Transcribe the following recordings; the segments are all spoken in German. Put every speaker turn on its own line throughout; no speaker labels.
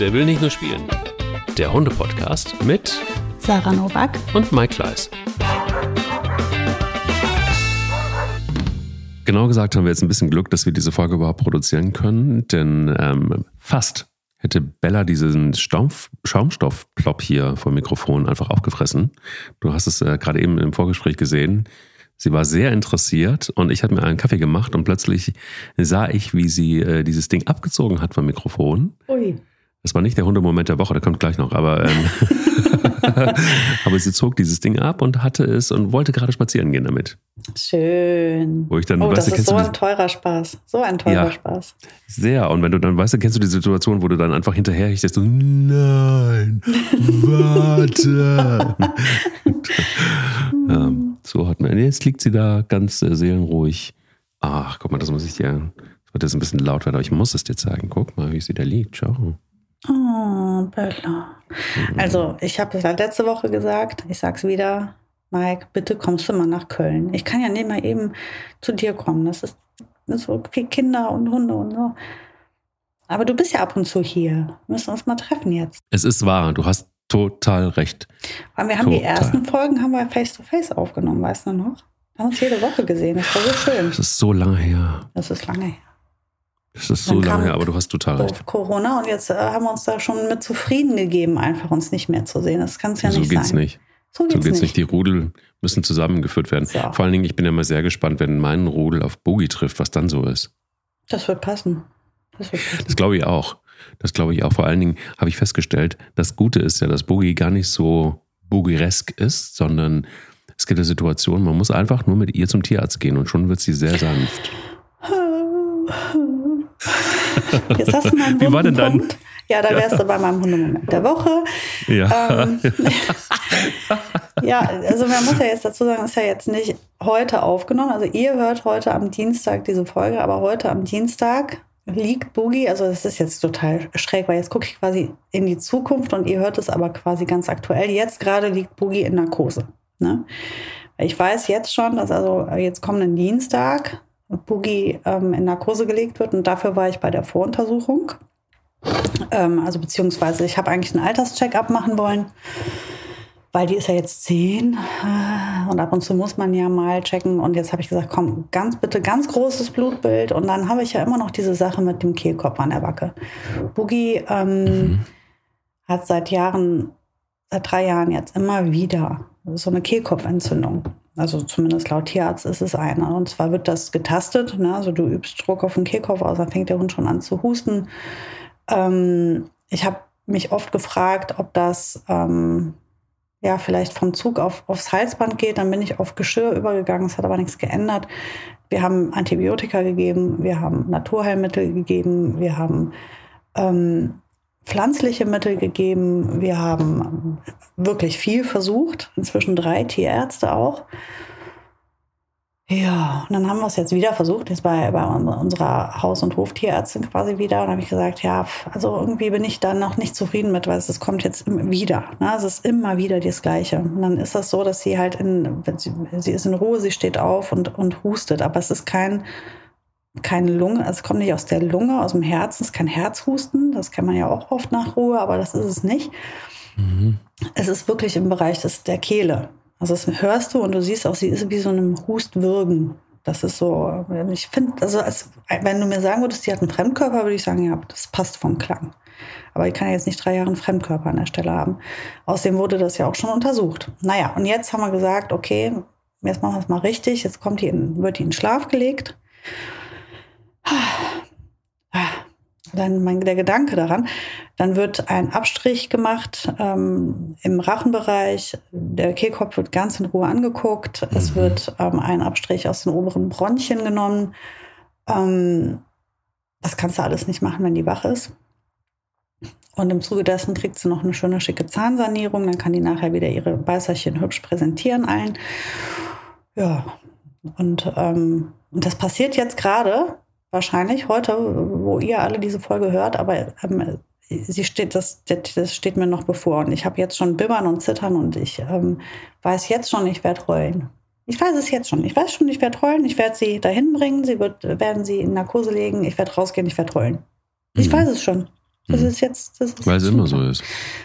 Der will nicht nur spielen. Der Hunde-Podcast mit
Sarah Novak
und Mike Kleiss. Genau gesagt haben wir jetzt ein bisschen Glück, dass wir diese Folge überhaupt produzieren können, denn ähm, fast hätte Bella diesen Staumf Schaumstoffplop hier vom Mikrofon einfach aufgefressen. Du hast es äh, gerade eben im Vorgespräch gesehen. Sie war sehr interessiert und ich hatte mir einen Kaffee gemacht und plötzlich sah ich, wie sie äh, dieses Ding abgezogen hat vom Mikrofon.
Ui.
Das war nicht der Hundemoment der Woche, der kommt gleich noch, aber, ähm, aber sie zog dieses Ding ab und hatte es und wollte gerade spazieren gehen damit.
Schön.
Wo ich dann,
oh,
weißt
das ist so ein teurer Spaß. So ein teurer
Ja.
Spaß.
Sehr. Und wenn du dann, weißt du, kennst du die Situation, wo du dann einfach hinterher richtest, so, nein, warte. ja, so hat man. Jetzt liegt sie da ganz äh, seelenruhig. Ach, guck mal, das muss ich dir. Das wird jetzt ein bisschen laut werden, aber ich muss es dir zeigen. Guck mal, wie sie da liegt. Schau.
Oh, Bella. Also, ich habe es ja letzte Woche gesagt, ich sag's wieder. Mike, bitte kommst du mal nach Köln. Ich kann ja nicht mal eben zu dir kommen. Das ist, so viel Kinder und Hunde und so. Aber du bist ja ab und zu hier. Wir müssen uns mal treffen jetzt.
Es ist wahr, du hast total recht.
Weil wir haben die
Total.
ersten Folgen haben wir face to face aufgenommen, weißt du noch? Wir haben uns jede Woche gesehen. Das war so schön.
Das ist so lange her.
Das ist lange her.
Das ist so lange her, aber du hast total recht.
Corona und jetzt äh, haben wir uns da schon mit zufrieden gegeben, einfach uns nicht mehr zu sehen. Das kann es ja
so
nicht
geht's
sein.
nicht.
So
So
geht's,
geht's
nicht.
nicht. Die Rudel müssen zusammengeführt werden.
So.
Vor allen Dingen, ich bin ja immer sehr gespannt, wenn mein Rudel auf Boogie trifft, was dann so ist.
Das wird passen. Das wird passen.
Das glaube ich auch. Das glaube ich auch. Vor allen Dingen habe ich festgestellt, das Gute ist ja, dass Boogie gar nicht so boogieresk ist, sondern es gibt eine Situation, man muss einfach nur mit ihr zum Tierarzt gehen und schon wird sie sehr sanft.
Jetzt hast du meinen
Wie war denn dein-
Punkt. Ja, da wärst du bei meinem Hundemoment der Woche.
Ja.
Ähm, ja, also man muss ja jetzt dazu sagen, ist ja jetzt nicht heute aufgenommen. Also ihr hört heute am Dienstag diese Folge, aber heute am Dienstag liegt Boogie, also es ist jetzt total schräg, weil jetzt gucke ich quasi in die Zukunft und ihr hört es aber quasi ganz aktuell. Jetzt gerade liegt Boogie in Narkose. Ne? Ich weiß jetzt schon, dass also jetzt kommenden Dienstag Boogie ähm, in Narkose gelegt wird und dafür war ich bei der Voruntersuchung. Ähm, also beziehungsweise ich habe eigentlich einen Alterscheck-up machen wollen, weil die ist ja jetzt zehn äh, und ab und zu muss man ja mal checken. Und jetzt habe ich gesagt, komm, ganz bitte ganz großes Blutbild. Und dann habe ich ja immer noch diese Sache mit dem Kehlkopf an der Backe. Boogie ähm, hat seit Jahren, seit drei Jahren jetzt immer wieder so eine Kehlkopfentzündung. Also zumindest laut Tierarzt ist es eine. Und zwar wird das getastet. Ne? Also du übst Druck auf den Kehlkopf aus, dann fängt der Hund schon an zu husten. Ähm, ich habe mich oft gefragt, ob das ähm, ja vielleicht vom Zug auf, aufs Halsband geht. Dann bin ich auf Geschirr übergegangen. Es hat aber nichts geändert. Wir haben Antibiotika gegeben, wir haben Naturheilmittel gegeben, wir haben ähm, pflanzliche Mittel gegeben, wir haben wirklich viel versucht. Inzwischen drei Tierärzte auch. Ja, und dann haben wir es jetzt wieder versucht, jetzt bei, bei unserer Haus- und Hoftierärztin quasi wieder. Und habe ich gesagt, ja, also irgendwie bin ich da noch nicht zufrieden mit, weil es kommt jetzt wieder. Ne? Es ist immer wieder das Gleiche. Und dann ist das so, dass sie halt in, sie, sie ist in Ruhe, sie steht auf und, und hustet. Aber es ist kein, keine Lunge, also es kommt nicht aus der Lunge, aus dem Herzen, es ist kein Herzhusten. Das kennt man ja auch oft nach Ruhe, aber das ist es nicht.
Mhm.
Es ist wirklich im Bereich des, der Kehle. Also das hörst du und du siehst auch, sie ist wie so einem Hustwürgen. Das ist so, ich finde, also als, wenn du mir sagen würdest, sie hat einen Fremdkörper, würde ich sagen, ja, das passt vom Klang. Aber ich kann ja jetzt nicht drei Jahre einen Fremdkörper an der Stelle haben. Außerdem wurde das ja auch schon untersucht. Naja, und jetzt haben wir gesagt, okay, jetzt machen wir es mal richtig. Jetzt kommt die in, wird die in Schlaf gelegt. Dann mein, der Gedanke daran, dann wird ein Abstrich gemacht ähm, im Rachenbereich. Der Kehlkopf wird ganz in Ruhe angeguckt. Es
Mhm.
wird ähm, ein Abstrich aus den oberen Bronchien genommen. Ähm, das kannst du alles nicht machen, wenn die wach ist. Und im Zuge dessen kriegt sie noch eine schöne, schicke Zahnsanierung. Dann kann die nachher wieder ihre Beißerchen hübsch präsentieren allen. Ja, und, ähm, und das passiert jetzt gerade, wahrscheinlich heute, wo ihr alle diese Folge hört, aber ähm, sie steht, das, das steht mir noch bevor. Und ich habe jetzt schon Bibbern und Zittern und ich ähm, weiß jetzt schon, ich werde heulen. Ich weiß es jetzt schon. Ich weiß schon, ich werde heulen. Ich werde sie dahin bringen. Sie wird, werden sie in Narkose legen. Ich werde rausgehen. Ich werde heulen. Ich
Mhm.
weiß es schon. Das ist jetzt. Das ist
weil es immer so ist.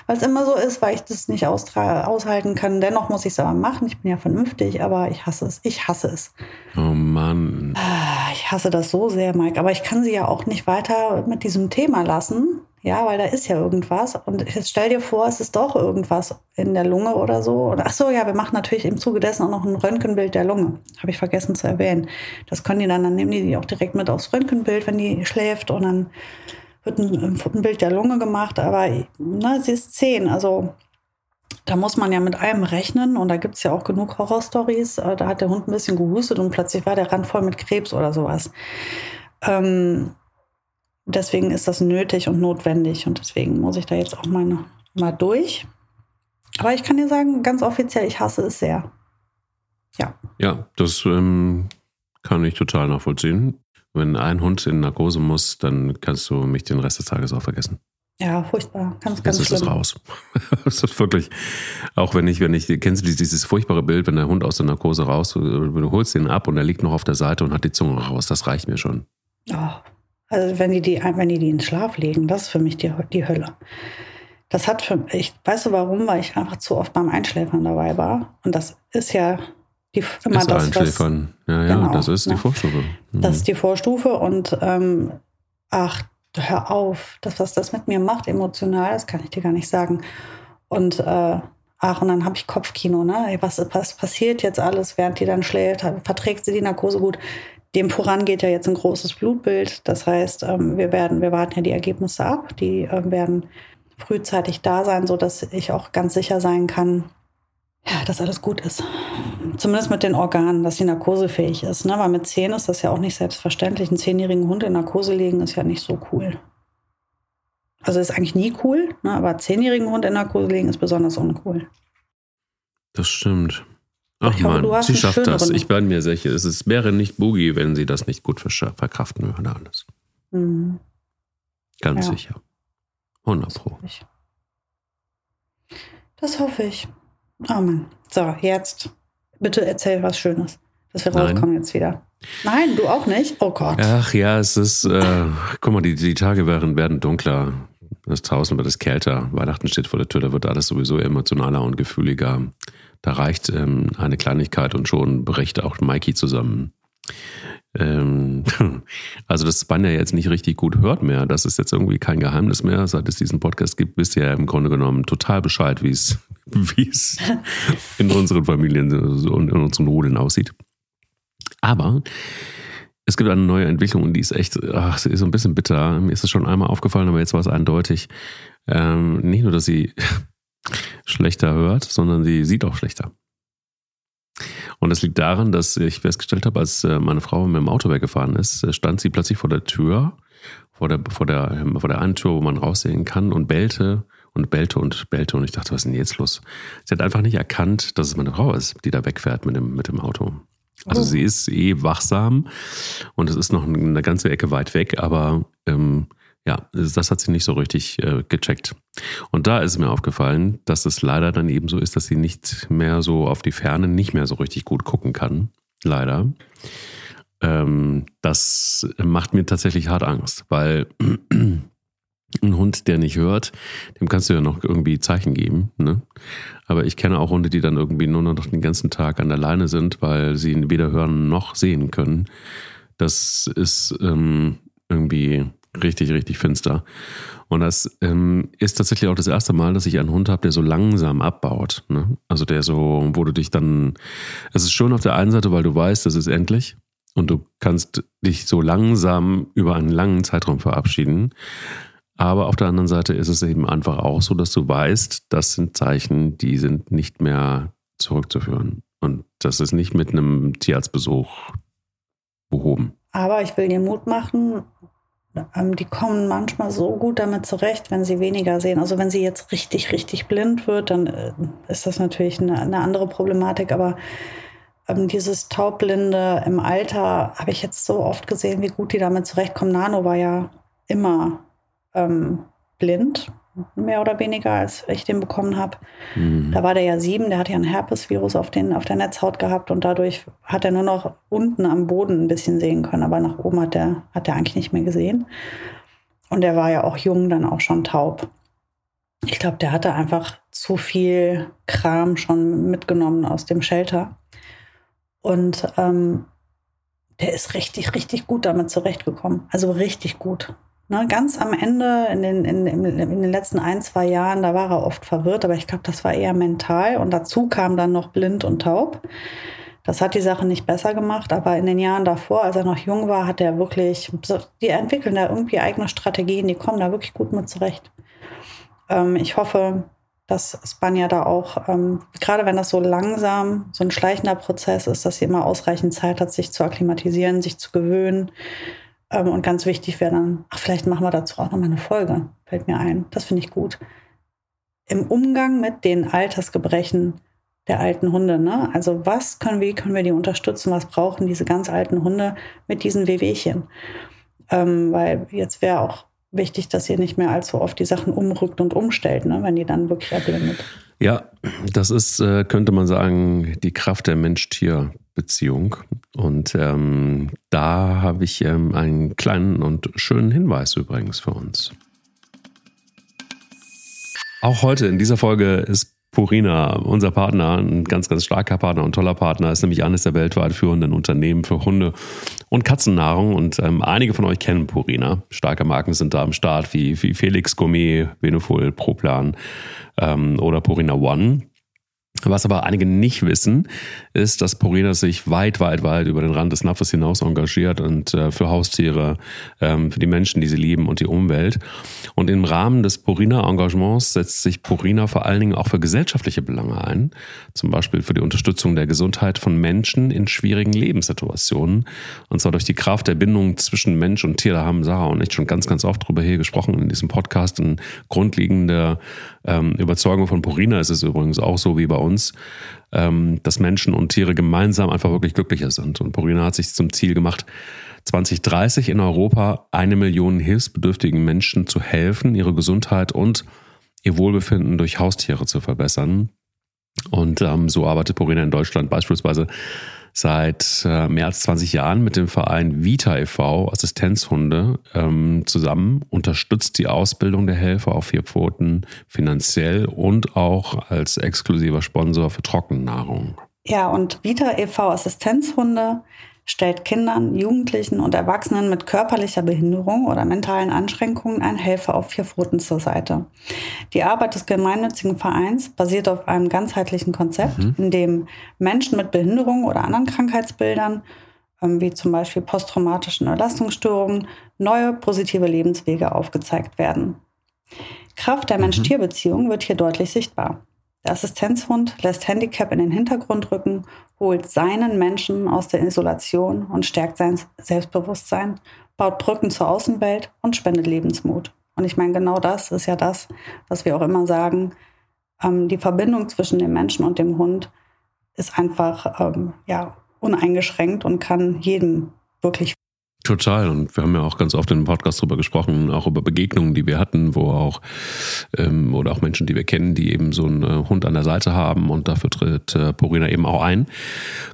Weil es immer so ist, weil ich das nicht aushalten kann. Dennoch muss ich es aber machen. Ich bin ja vernünftig, aber ich hasse es. Ich hasse es.
Oh Mann.
Ah, ich hasse das so sehr, Mike. Aber ich kann sie ja auch nicht weiter mit diesem Thema lassen. Ja, weil da ist ja irgendwas. Und jetzt stell dir vor, es ist doch irgendwas in der Lunge oder so. Und ach so, ja, wir machen natürlich im Zuge dessen auch noch ein Röntgenbild der Lunge. Habe ich vergessen zu erwähnen. Das können die dann, dann nehmen die die auch direkt mit aufs Röntgenbild, wenn die schläft. Und dann wird ein, ein Bild der Lunge gemacht. Aber ne, sie ist zehn. Also da muss man ja mit allem rechnen. Und da gibt es ja auch genug Horrorstories. Äh, da hat der Hund ein bisschen gehustet und plötzlich war der Rand voll mit Krebs oder sowas. Ähm, deswegen ist das nötig und notwendig und deswegen muss ich da jetzt auch mal, mal durch. Aber ich kann dir sagen, ganz offiziell, ich hasse es sehr. Ja.
Ja, das ähm, kann ich total nachvollziehen. Wenn ein Hund in Narkose muss, dann kannst du mich den Rest des Tages auch vergessen.
Ja, furchtbar. Ganz, ganz
Jetzt ist es raus. das ist wirklich, auch wenn ich, wenn ich, kennst du dieses furchtbare Bild, wenn der Hund aus der Narkose raus, du holst ihn ab und er liegt noch auf der Seite und hat die Zunge raus, das reicht mir schon.
Oh, also wenn die die, wenn die die ins Schlaf legen, das ist für mich die, die Hölle. Das hat für mich, weißt du warum? Weil ich einfach zu oft beim Einschläfern dabei war. Und das ist ja die,
immer ist das, Einschläfern. Was, ja, ja, genau, das ist die ne? Vorstufe.
Mhm. Das ist die Vorstufe und ähm, ach, hör auf, das, was das mit mir macht, emotional, das kann ich dir gar nicht sagen. Und äh, ach, und dann habe ich Kopfkino, ne? Was, was passiert jetzt alles, während die dann schläft? Verträgt sie die Narkose gut? Dem voran geht ja jetzt ein großes Blutbild. Das heißt, ähm, wir werden, wir warten ja die Ergebnisse ab. Die ähm, werden frühzeitig da sein, so dass ich auch ganz sicher sein kann, ja, dass alles gut ist. Zumindest mit den Organen, dass sie narkosefähig ist. Ne? Weil mit zehn ist das ja auch nicht selbstverständlich. Einen zehnjährigen Hund in Narkose legen ist ja nicht so cool. Also ist eigentlich nie cool, ne? aber zehnjährigen Hund in Narkose legen ist besonders uncool.
Das stimmt. Ach man, sie schafft das. Ich bin mir sicher, es ist, wäre nicht Boogie, wenn sie das nicht gut verkraften würde. Alles. Mhm. Ganz ja. sicher. 100 Pro.
Das hoffe ich. Oh Mann. So, jetzt bitte erzähl was Schönes, dass wir Nein. rauskommen jetzt wieder. Nein, du auch nicht? Oh Gott.
Ach ja, es ist, äh, guck mal, die, die Tage werden, werden dunkler. Das draußen wird es kälter. Weihnachten steht vor der Tür, da wird alles sowieso emotionaler und gefühliger. Da reicht ähm, eine Kleinigkeit und schon bricht auch Mikey zusammen. Ähm, also, dass Spanja jetzt nicht richtig gut hört mehr, das ist jetzt irgendwie kein Geheimnis mehr. Seit es diesen Podcast gibt, wisst ihr ja im Grunde genommen total Bescheid, wie es, wie es in unseren Familien und in unseren Rudeln aussieht. Aber es gibt eine neue Entwicklung und die ist echt, ach, sie ist so ein bisschen bitter. Mir ist es schon einmal aufgefallen, aber jetzt war es eindeutig. Ähm, nicht nur, dass sie schlechter hört, sondern sie sieht auch schlechter. Und das liegt daran, dass ich festgestellt habe, als äh, meine Frau mit dem Auto weggefahren ist, äh, stand sie plötzlich vor der Tür, vor der, vor der, vor der einen Tür, wo man raussehen kann und bellte und bellte und bellte. Und ich dachte, was ist denn jetzt los? Sie hat einfach nicht erkannt, dass es meine Frau ist, die da wegfährt mit dem, mit dem Auto. Also oh. sie ist eh wachsam und es ist noch eine ganze Ecke weit weg, aber ähm, ja, das hat sie nicht so richtig äh, gecheckt. Und da ist mir aufgefallen, dass es leider dann eben so ist, dass sie nicht mehr so auf die Ferne nicht mehr so richtig gut gucken kann. Leider. Ähm, das macht mir tatsächlich hart Angst, weil ein Hund, der nicht hört, dem kannst du ja noch irgendwie Zeichen geben. Ne? Aber ich kenne auch Hunde, die dann irgendwie nur noch den ganzen Tag an der Leine sind, weil sie ihn weder hören noch sehen können. Das ist ähm, irgendwie richtig, richtig finster. Und das ähm, ist tatsächlich auch das erste Mal, dass ich einen Hund habe, der so langsam abbaut. Ne? Also der so, wo du dich dann, es ist schon auf der einen Seite, weil du weißt, es ist endlich und du kannst dich so langsam über einen langen Zeitraum verabschieden. Aber auf der anderen Seite ist es eben einfach auch so, dass du weißt, das sind Zeichen, die sind nicht mehr zurückzuführen. Und das ist nicht mit einem Tierarztbesuch behoben.
Aber ich will dir Mut machen, ähm, die kommen manchmal so gut damit zurecht, wenn sie weniger sehen. Also wenn sie jetzt richtig, richtig blind wird, dann äh, ist das natürlich eine, eine andere Problematik. Aber ähm, dieses Taubblinde im Alter habe ich jetzt so oft gesehen, wie gut die damit zurechtkommen. Nano war ja immer ähm, blind mehr oder weniger, als ich den bekommen habe. Mhm. Da war der ja sieben, der hat ja ein Herpesvirus auf, den, auf der Netzhaut gehabt und dadurch hat er nur noch unten am Boden ein bisschen sehen können, aber nach oben hat er hat er eigentlich nicht mehr gesehen. Und der war ja auch jung, dann auch schon taub. Ich glaube, der hatte einfach zu viel Kram schon mitgenommen aus dem Shelter. Und ähm, der ist richtig, richtig gut damit zurechtgekommen. Also richtig gut. Ne, ganz am Ende, in den, in, in, den letzten ein, zwei Jahren, da war er oft verwirrt, aber ich glaube, das war eher mental. Und dazu kam dann noch blind und taub. Das hat die Sache nicht besser gemacht, aber in den Jahren davor, als er noch jung war, hat er wirklich, die entwickeln da irgendwie eigene Strategien, die kommen da wirklich gut mit zurecht. Ähm, ich hoffe, dass Spanja da auch, ähm, gerade wenn das so langsam, so ein schleichender Prozess ist, dass sie immer ausreichend Zeit hat, sich zu akklimatisieren, sich zu gewöhnen. Ähm, und ganz wichtig wäre dann, ach, vielleicht machen wir dazu auch nochmal eine Folge, fällt mir ein. Das finde ich gut. Im Umgang mit den Altersgebrechen der alten Hunde. Ne? Also was können wir, können wir die unterstützen? Was brauchen diese ganz alten Hunde mit diesen Wehwehchen? Ähm, weil jetzt wäre auch wichtig, dass ihr nicht mehr allzu oft die Sachen umrückt und umstellt, ne? wenn die dann wirklich erblindet.
Ja, das ist, äh, könnte man sagen, die Kraft der Mensch-Tier-Beziehung. Und ähm, da habe ich ähm, einen kleinen und schönen Hinweis übrigens für uns. Auch heute in dieser Folge ist Purina, unser Partner, ein ganz, ganz starker Partner und toller Partner, ist nämlich eines der weltweit führenden Unternehmen für Hunde- und Katzennahrung. Und ähm, einige von euch kennen Purina. Starke Marken sind da am Start, wie, wie Felix Gourmet, Beneful, Proplan ähm, oder Purina One. Was aber einige nicht wissen, ist, dass Purina sich weit, weit, weit über den Rand des Napfes hinaus engagiert und äh, für Haustiere, ähm, für die Menschen, die sie lieben und die Umwelt. Und im Rahmen des Purina-Engagements setzt sich Purina vor allen Dingen auch für gesellschaftliche Belange ein, zum Beispiel für die Unterstützung der Gesundheit von Menschen in schwierigen Lebenssituationen. Und zwar durch die Kraft der Bindung zwischen Mensch und Tier. Da haben Sarah und ich schon ganz, ganz oft drüber hier gesprochen in diesem Podcast. Eine grundlegende ähm, Überzeugung von Purina ist es übrigens auch so wie bei uns, ähm, dass Menschen und Tiere gemeinsam einfach wirklich glücklicher sind. Und Purina hat sich zum Ziel gemacht, 2030 in Europa eine Million hilfsbedürftigen Menschen zu helfen, ihre Gesundheit und ihr Wohlbefinden durch Haustiere zu verbessern. Und ähm, so arbeitet Purina in Deutschland beispielsweise seit äh, mehr als 20 Jahren mit dem Verein Vita e.V. Assistenzhunde ähm, zusammen, unterstützt die Ausbildung der Helfer auf vier Pfoten finanziell und auch als exklusiver Sponsor für Trockennahrung.
Ja, und Vita e.V. Assistenzhunde stellt Kindern, Jugendlichen und Erwachsenen mit körperlicher Behinderung oder mentalen Einschränkungen einen Helfer auf vier Pfoten zur Seite. Die Arbeit des gemeinnützigen Vereins basiert auf einem ganzheitlichen Konzept, mhm. in dem Menschen mit Behinderung oder anderen Krankheitsbildern, ähm, wie zum Beispiel posttraumatischen Erlastungsstörungen, neue positive Lebenswege aufgezeigt werden. Kraft der mhm. Mensch-Tier-Beziehung wird hier deutlich sichtbar. Der Assistenzhund lässt Handicap in den Hintergrund rücken, holt seinen Menschen aus der Isolation und stärkt sein Selbstbewusstsein, baut Brücken zur Außenwelt und spendet Lebensmut. Und ich meine, genau das ist ja das, was wir auch immer sagen. Ähm, die Verbindung zwischen dem Menschen und dem Hund ist einfach ähm, ja, uneingeschränkt und kann jedem wirklich
Total. Und wir haben ja auch ganz oft im Podcast drüber gesprochen, auch über Begegnungen, die wir hatten, wo auch, ähm, oder auch Menschen, die wir kennen, die eben so einen äh, Hund an der Seite haben und dafür tritt äh, Purina eben auch ein,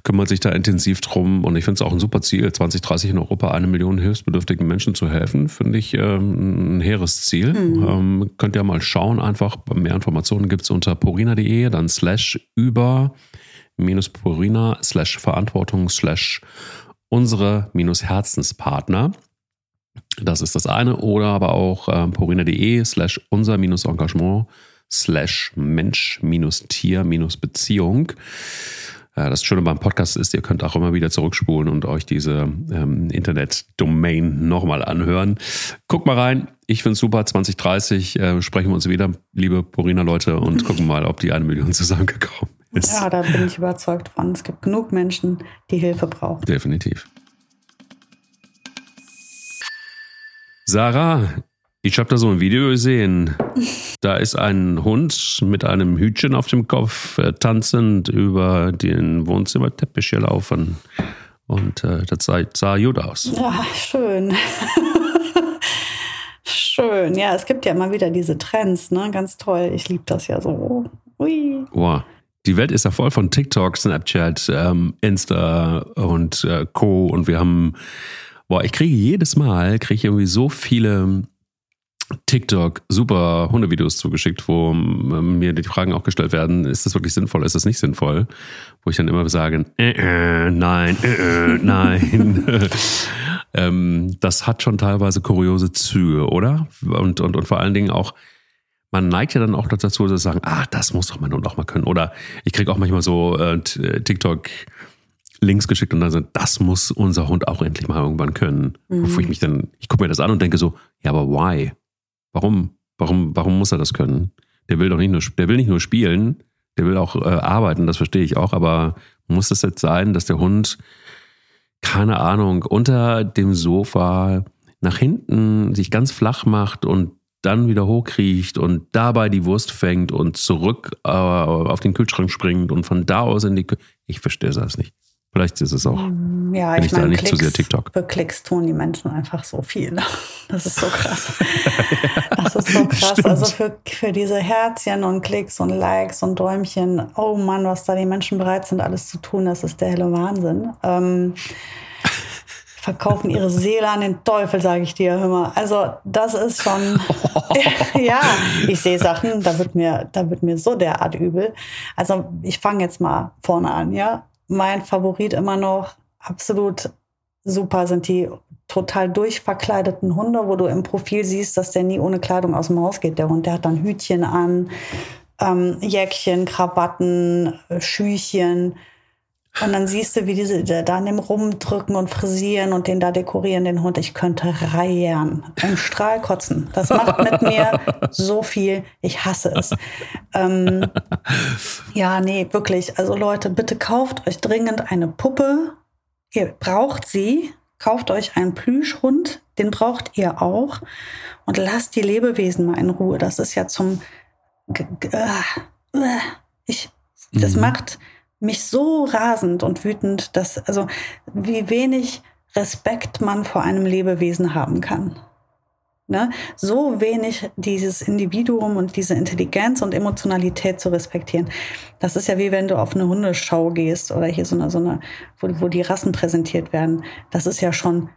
kümmert sich da intensiv drum. Und ich finde es auch ein super Ziel, 2030 in Europa eine Million hilfsbedürftigen Menschen zu helfen, finde ich ähm, ein hehres Ziel. Mhm. Ähm, könnt ihr mal schauen, einfach mehr Informationen gibt's unter purina.de, dann slash über minus purina slash Verantwortung slash unsere-Herzenspartner. Das ist das eine. Oder aber auch äh, porina.de slash unser-engagement slash Mensch-Tier-Beziehung. Das Schöne beim Podcast ist, ihr könnt auch immer wieder zurückspulen und euch diese ähm, Internet-Domain nochmal anhören. Guckt mal rein. Ich finde es super. 2030 äh, sprechen wir uns wieder, liebe Porina-Leute, und gucken mal, ob die eine Million zusammengekommen ist.
Ja, da bin ich überzeugt von. Es gibt genug Menschen, die Hilfe brauchen.
Definitiv. Sarah, ich habe da so ein Video gesehen. Da ist ein Hund mit einem Hütchen auf dem Kopf äh, tanzend über den Wohnzimmerteppich gelaufen. Und äh, das sah, sah gut aus.
Ja, schön. schön. Ja, es gibt ja immer wieder diese Trends, ne? Ganz toll. Ich liebe das ja so. Ui.
Wow die Welt ist ja voll von TikTok, Snapchat, ähm, Insta und äh, Co. Und wir haben, boah, ich kriege jedes Mal, kriege ich irgendwie so viele TikTok super Hundevideos zugeschickt, wo ähm, mir die Fragen auch gestellt werden, ist das wirklich sinnvoll, ist das nicht sinnvoll? Wo ich dann immer sage, äh, äh, nein, äh, äh nein. ähm, das hat schon teilweise kuriose Züge, oder? Und, und, und vor allen Dingen auch, man neigt ja dann auch dazu zu sagen, ah, das muss doch mein Hund auch mal können. Oder ich kriege auch manchmal so äh, TikTok Links geschickt und dann sind, das muss unser Hund auch endlich mal irgendwann können. Mhm. Wo ich mich dann, ich gucke mir das an und denke so, ja, aber why? Warum? Warum, warum muss er das können? Der will doch nicht nur, der will nicht nur spielen, der will auch äh, arbeiten, das verstehe ich auch, aber muss es jetzt sein, dass der Hund, keine Ahnung, unter dem Sofa nach hinten sich ganz flach macht und dann wieder hochkriecht und dabei die Wurst fängt und zurück äh, auf den Kühlschrank springt und von da aus in die Küche. Ich verstehe das nicht. Vielleicht ist es auch.
Mm, ja, ich, ich meine, nicht Klicks, zu sehr TikTok. Für Klicks tun die Menschen einfach so viel. Das ist so krass. Das ist so krass. Stimmt. Also für, für diese Herzchen und Klicks und Likes und Däumchen, oh Mann, was da die Menschen bereit sind, alles zu tun, das ist der helle Wahnsinn. Ähm, verkaufen ihre Seele an den Teufel, sage ich dir immer. Also das ist schon, ja, ich sehe Sachen, da wird mir, da wird mir so derart übel. Also ich fange jetzt mal vorne an, ja mein Favorit immer noch absolut super sind die total durchverkleideten Hunde, wo du im Profil siehst, dass der nie ohne Kleidung aus dem Haus geht. Der Hund, der hat dann Hütchen an, ähm, Jäckchen, Krawatten, Schüchen. Und dann siehst du, wie diese da an dem rumdrücken und frisieren und den da dekorieren, den Hund. Ich könnte reiern, im Strahl kotzen. Das macht mit mir so viel. Ich hasse es. Ähm, ja, nee, wirklich. Also Leute, bitte kauft euch dringend eine Puppe. Ihr braucht sie. Kauft euch einen Plüschhund. Den braucht ihr auch. Und lasst die Lebewesen mal in Ruhe. Das ist ja zum... Ich, das mhm. macht mich so rasend und wütend, dass, also, wie wenig Respekt man vor einem Lebewesen haben kann. Ne? So wenig dieses Individuum und diese Intelligenz und Emotionalität zu respektieren. Das ist ja wie wenn du auf eine Hundeschau gehst oder hier so eine, so eine wo, wo die Rassen präsentiert werden. Das ist ja schon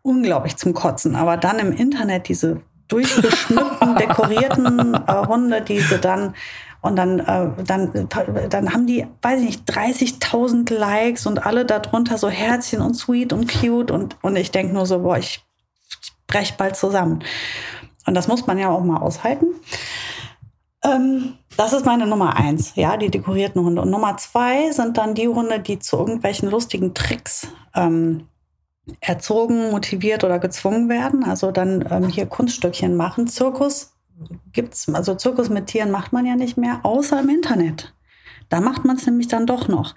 unglaublich zum Kotzen. Aber dann im Internet diese durchgeschmückten, dekorierten äh, Hunde, diese dann und dann, äh, dann, dann haben die, weiß ich nicht, 30.000 Likes und alle darunter so Herzchen und sweet und cute. Und, und ich denke nur so, boah, ich, ich brech bald zusammen. Und das muss man ja auch mal aushalten. Ähm, das ist meine Nummer eins, ja, die dekorierten Hunde. Und Nummer zwei sind dann die Hunde, die zu irgendwelchen lustigen Tricks ähm, erzogen, motiviert oder gezwungen werden. Also dann ähm, hier Kunststückchen machen. Zirkus gibt's, also Zirkus mit Tieren macht man ja nicht mehr, außer im Internet. Da macht man es nämlich dann doch noch.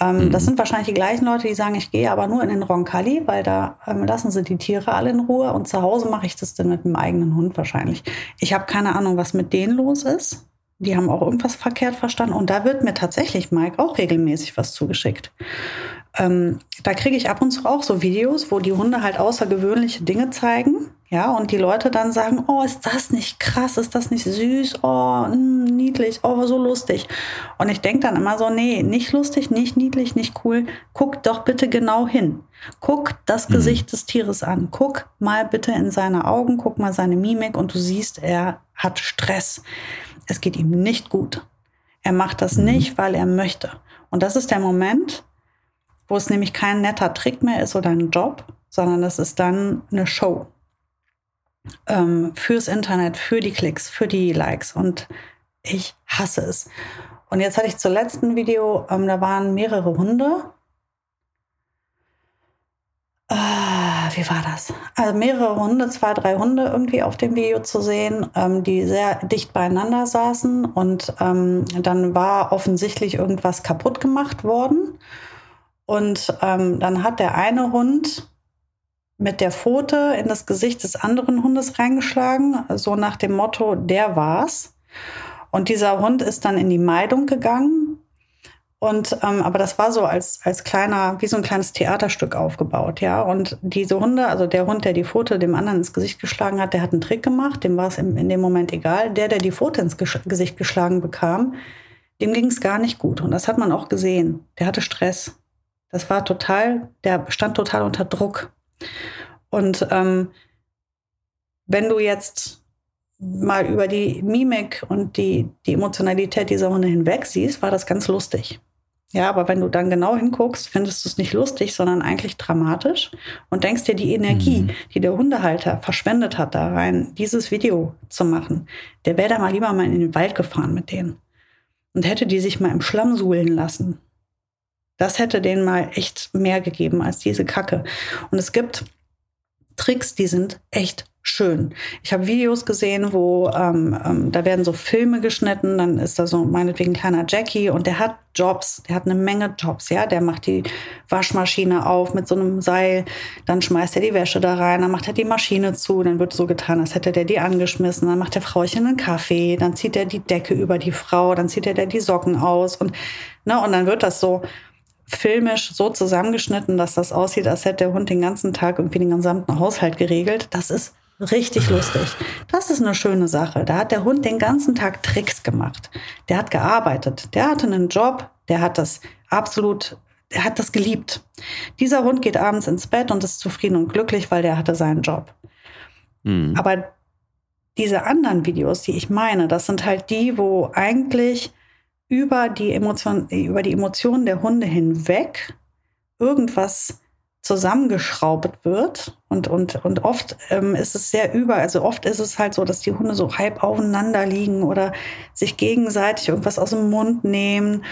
Ähm, mhm. Das sind wahrscheinlich die gleichen Leute, die sagen, ich gehe aber nur in den Roncalli, weil da ähm, lassen sie die Tiere alle in Ruhe und zu Hause mache ich das dann mit dem eigenen Hund wahrscheinlich. Ich habe keine Ahnung, was mit denen los ist. Die haben auch irgendwas verkehrt verstanden und da wird mir tatsächlich Mike auch regelmäßig was zugeschickt. Ähm, da kriege ich ab und zu auch so Videos, wo die Hunde halt außergewöhnliche Dinge zeigen. Ja, und die Leute dann sagen, oh, ist das nicht krass, ist das nicht süß, oh, mh, hm, niedlich, oh, so lustig. Und ich denke dann immer so, nee, nicht lustig, nicht niedlich, nicht cool. Guck doch bitte genau hin. Guck das mhm. Gesicht des Tieres an. Guck mal bitte in seine Augen, guck mal seine Mimik und du siehst, er hat Stress. Es geht ihm nicht gut. Er macht das mhm. nicht, weil er möchte. Und das ist der Moment, wo es nämlich kein netter Trick mehr ist oder ein Job, sondern das ist dann eine Show. Ähm, fürs Internet, für die Klicks, für die Likes. Und ich hasse es. Und jetzt hatte ich zum letzten Video, ähm, da waren mehrere Hunde. Ah, wie war das? Also mehrere Hunde, zwei, drei Hunde irgendwie auf dem Video zu sehen, ähm, die sehr dicht beieinander saßen. Und ähm, dann war offensichtlich irgendwas kaputt gemacht worden. Und ähm, dann hat der eine Hund mit der Pfote in das Gesicht des anderen Hundes reingeschlagen, so nach dem Motto, der war's. Und dieser Hund ist dann in die Meidung gegangen. Und ähm, aber das war so als als kleiner, wie so ein kleines Theaterstück aufgebaut, ja. Und diese Hunde, also der Hund, der die Pfote dem anderen ins Gesicht geschlagen hat, der hat einen Trick gemacht, dem war es in, in dem Moment egal. Der, der die Pfote ins Gesicht geschlagen bekam, dem ging es gar nicht gut. Und das hat man auch gesehen. Der hatte Stress. Das war total, der stand total unter Druck. Und ähm, wenn du jetzt mal über die Mimik und die, die Emotionalität dieser Hunde hinweg siehst, war das ganz lustig. Ja, aber wenn du dann genau hinguckst, findest du es nicht lustig, sondern eigentlich dramatisch und denkst dir, die Energie, mhm. die der Hundehalter verschwendet hat, da rein, dieses Video zu machen, der wäre da mal lieber mal in den Wald gefahren mit denen und hätte die sich mal im Schlamm suhlen lassen. Das hätte denen mal echt mehr gegeben als diese Kacke. Und es gibt Tricks, die sind echt schön. Ich habe Videos gesehen, wo ähm, ähm, da werden so Filme geschnitten, dann ist da so meinetwegen ein kleiner Jackie und der hat Jobs, der hat eine Menge Jobs, ja, der macht die Waschmaschine auf mit so einem Seil, dann schmeißt er die Wäsche da rein, dann macht er die Maschine zu, dann wird so getan, als hätte der die angeschmissen, dann macht der Frauchen einen Kaffee, dann zieht er die Decke über die Frau, dann zieht er der die Socken aus und ne, und dann wird das so filmisch so zusammengeschnitten, dass das aussieht, als hätte der Hund den ganzen Tag irgendwie den gesamten Haushalt geregelt. Das ist richtig lustig. Das ist eine schöne Sache. Da hat der Hund den ganzen Tag Tricks gemacht. Der hat gearbeitet. Der hatte einen Job. Der hat das absolut, der hat das geliebt. Dieser Hund geht abends ins Bett und ist zufrieden und glücklich, weil der hatte seinen Job. Mhm. Aber diese anderen Videos, die ich meine, das sind halt die, wo eigentlich über die Emotion, über die Emotionen der Hunde hinweg irgendwas zusammengeschraubt wird. Und, und, und oft ähm, ist es sehr über, also oft ist es halt so, dass die Hunde so halb aufeinander liegen oder sich gegenseitig irgendwas aus dem Mund nehmen.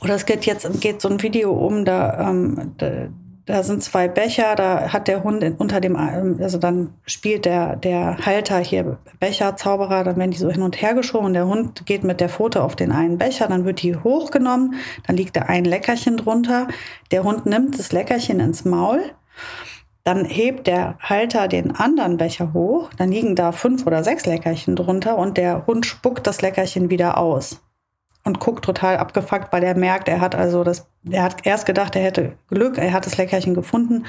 Oder es geht jetzt geht so ein Video um, da, ähm, da da sind zwei Becher, da hat der Hund unter dem, also dann spielt der, der Halter hier Becher, Zauberer, dann werden die so hin und her geschoben. Der Hund geht mit der Pfote auf den einen Becher, dann wird die hochgenommen, dann liegt da ein Leckerchen drunter. Der Hund nimmt das Leckerchen ins Maul. Dann hebt der Halter den anderen Becher hoch, dann liegen da fünf oder sechs Leckerchen drunter und der Hund spuckt das Leckerchen wieder aus und guckt total abgefuckt, weil er merkt, er hat also das, er hat erst gedacht, er hätte Glück, er hat das Leckerchen gefunden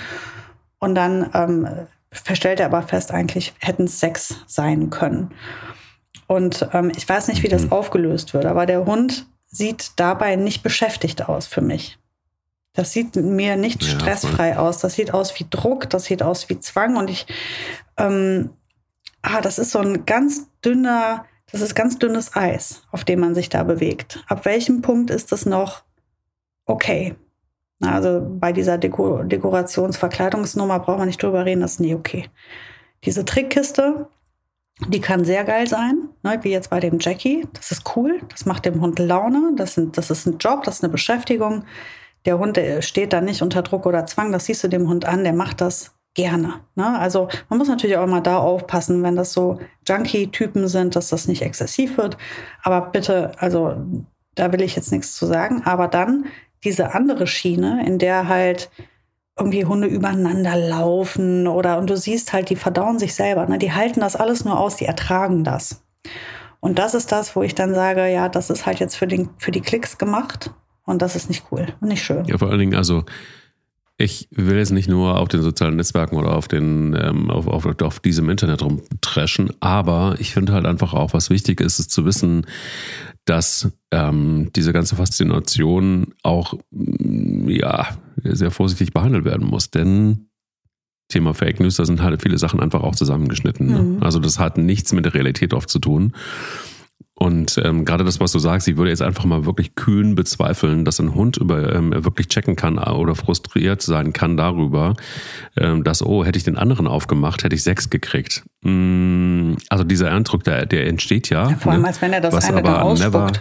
und dann ähm, verstellt er aber fest, eigentlich hätten es sechs sein können. Und ähm, ich weiß nicht, wie das mhm. aufgelöst wird, aber der Hund sieht dabei nicht beschäftigt aus für mich. Das sieht mir nicht ja, stressfrei voll. aus. Das sieht aus wie Druck, das sieht aus wie Zwang und ich, ähm, ah, das ist so ein ganz dünner, das ist ganz dünnes Eis, auf dem man sich da bewegt. Ab welchem Punkt ist das noch okay? Also bei dieser Deko Dekorationsverkleidungsnummer braucht man nicht drüber reden, das ist nie okay. Diese Trickkiste, die kann sehr geil sein, ne, wie jetzt bei dem Jackie. Das ist cool, das macht dem Hund Laune, das, sind, das ist ein Job, das ist eine Beschäftigung. Der Hund steht da nicht unter Druck oder Zwang, das siehst du dem Hund an, der macht das gerne. Ne? Also man muss natürlich auch immer da aufpassen, wenn das so Junkie-Typen sind, dass das nicht exzessiv wird. Aber bitte, also da will ich jetzt nichts zu sagen. Aber dann diese andere Schiene, in der halt irgendwie Hunde übereinander laufen oder und du siehst halt, die verdauen sich selber. Ne? Die halten das alles nur aus, die ertragen das. Und das ist das, wo ich dann sage, ja, das ist halt jetzt für, den, für die Klicks gemacht und das ist nicht cool und nicht schön.
Ja, vor allen Dingen, also ich will jetzt nicht nur auf den sozialen Netzwerken oder auf den ähm, auf, auf, auf diesem Internet rumtreschen, aber ich finde halt einfach auch, was wichtig ist, ist zu wissen, dass ähm, diese ganze Faszination auch mm, ja sehr vorsichtig behandelt werden muss, denn Thema Fake News, da sind halt viele Sachen einfach auch zusammengeschnitten. Ne? Mhm. Also das hat nichts mit der Realität oft zu tun. Und ähm, gerade das, was du sagst, ich würde jetzt einfach mal wirklich kühn bezweifeln, dass ein Hund über ähm, wirklich checken kann oder frustriert sein kann darüber, ähm, dass, oh, hätte ich den anderen aufgemacht, hätte ich sechs gekriegt. Mm, also dieser Eindruck, der, der entsteht ja. ja
vor allem, ne? als wenn er das eine dann ausspuckt. Never,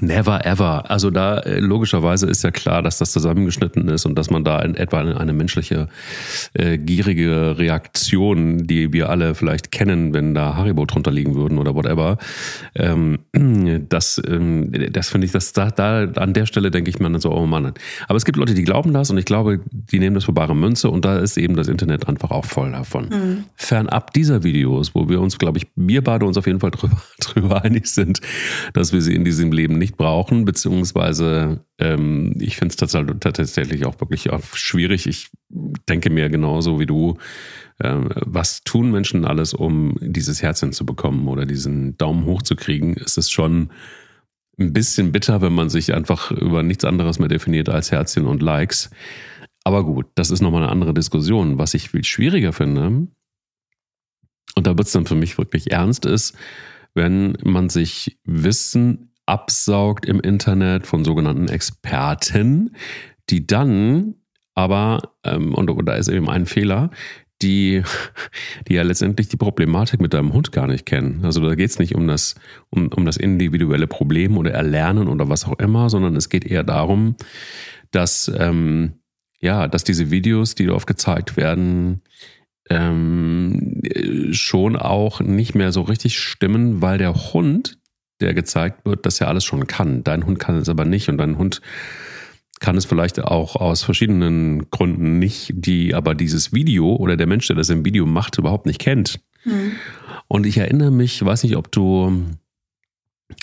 Never ever. Also da äh, logischerweise ist ja klar, dass das zusammengeschnitten ist und dass man da in etwa eine, eine menschliche äh, gierige Reaktion, die wir alle vielleicht kennen, wenn da Haribo drunter liegen würden oder whatever. Ähm, das ähm, das finde ich, dass da, da an der Stelle denke ich mir dann so, oh Mann. Aber es gibt Leute, die glauben das und ich glaube, die nehmen das für bare Münze und da ist eben das Internet einfach auch voll davon. Mhm. Fernab dieser Videos, wo wir uns, glaube ich, wir beide uns auf jeden Fall drüber, drüber einig sind, dass wir sie in diesem Leben nicht brauchen, beziehungsweise ähm, ich finde es tatsächlich auch wirklich schwierig. Ich denke mir genauso wie du, äh, was tun Menschen alles, um dieses Herzchen zu bekommen oder diesen Daumen hoch zu kriegen? Es ist schon ein bisschen bitter, wenn man sich einfach über nichts anderes mehr definiert als Herzchen und Likes. Aber gut, das ist nochmal eine andere Diskussion. Was ich viel schwieriger finde, und da wird es dann für mich wirklich ernst ist, wenn man sich Wissen absaugt im Internet von sogenannten Experten, die dann aber, ähm, und, und da ist eben ein Fehler, die, die ja letztendlich die Problematik mit deinem Hund gar nicht kennen. Also da geht es nicht um das, um, um das individuelle Problem oder Erlernen oder was auch immer, sondern es geht eher darum, dass, ähm, ja, dass diese Videos, die dort gezeigt werden, ähm, schon auch nicht mehr so richtig stimmen, weil der Hund, der gezeigt wird, das ja alles schon kann. Dein Hund kann es aber nicht und dein Hund kann es vielleicht auch aus verschiedenen Gründen nicht, die aber dieses Video oder der Mensch, der das im Video macht, überhaupt nicht kennt. Mhm. Und ich erinnere mich, weiß nicht, ob du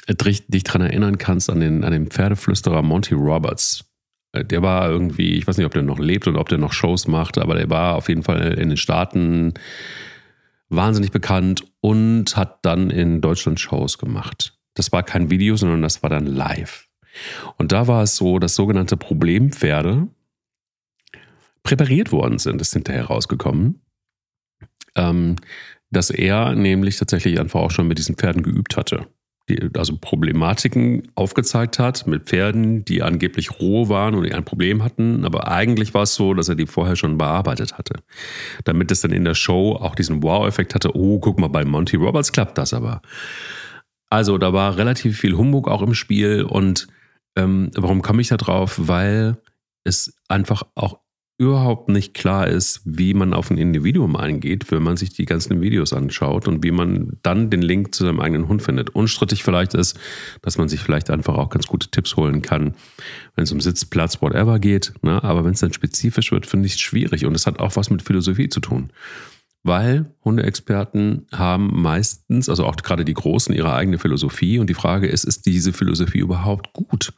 dich daran erinnern kannst an den, an den Pferdeflüsterer Monty Roberts. Äh, der war irgendwie, ich weiß nicht, ob der noch lebt oder ob der noch Shows macht, aber der war auf jeden Fall in den Staaten wahnsinnig bekannt und hat dann in Deutschland Shows gemacht. Das war kein Video, sondern das war dann live. Und da war es so, dass sogenannte Problempferde präpariert worden sind, ist hinterher rausgekommen, ähm, dass er nämlich tatsächlich einfach auch schon mit diesen Pferden geübt hatte. Also Problematiken aufgezeigt hat mit Pferden, die angeblich roh waren und die ein Problem hatten. Aber eigentlich war es so, dass er die vorher schon bearbeitet hatte. Damit es dann in der Show auch diesen Wow-Effekt hatte. Oh, guck mal, bei Monty Roberts klappt das aber. Also da war relativ viel Humbug auch im Spiel und ähm, warum komme ich da drauf? Weil es einfach auch überhaupt nicht klar ist, wie man auf ein Individuum eingeht, wenn man sich die ganzen Videos anschaut und wie man dann den Link zu seinem eigenen Hund findet. Unstrittig vielleicht ist, dass man sich vielleicht einfach auch ganz gute Tipps holen kann, wenn es um Sitz, Platz, whatever geht. Ne? Aber wenn es dann spezifisch wird, finde ich es schwierig und es hat auch was mit Philosophie zu tun. Weil Hundeexperten haben meistens, also auch gerade die Großen, ihre eigene Philosophie und die Frage ist, ist diese Philosophie überhaupt gut?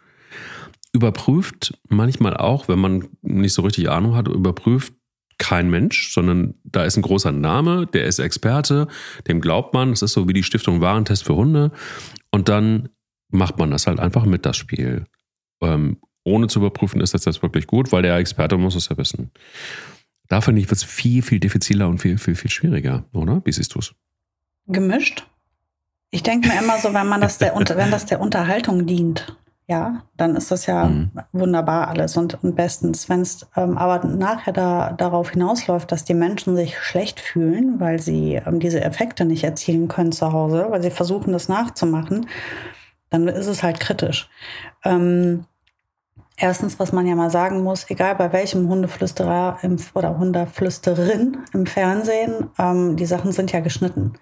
überprüft manchmal auch, wenn man nicht so richtig Ahnung hat, überprüft kein Mensch, sondern da ist ein großer Name, der ist Experte, dem glaubt man, das ist so wie die Stiftung Warentest für Hunde. Und dann macht man das halt einfach mit, das Spiel. Ähm, ohne zu überprüfen, ist das jetzt wirklich gut, weil der Experte muss es ja wissen. Da finde ich, wird es viel, viel diffiziler und viel, viel, viel schwieriger, oder? Wie siehst du es?
Gemischt. Ich denke mir immer so, wenn man das der, wenn das der Unterhaltung dient, ja, dann ist das ja mhm. wunderbar alles und, und bestens. Wenn es ähm, aber nachher da, darauf hinausläuft, dass die Menschen sich schlecht fühlen, weil sie ähm, diese Effekte nicht erzielen können zu Hause, weil sie versuchen, das nachzumachen, dann ist es halt kritisch. Ähm, erstens, was man ja mal sagen muss, egal bei welchem Hundeflüsterer im, oder Hundeflüsterin im Fernsehen, ähm, die Sachen sind ja geschnitten.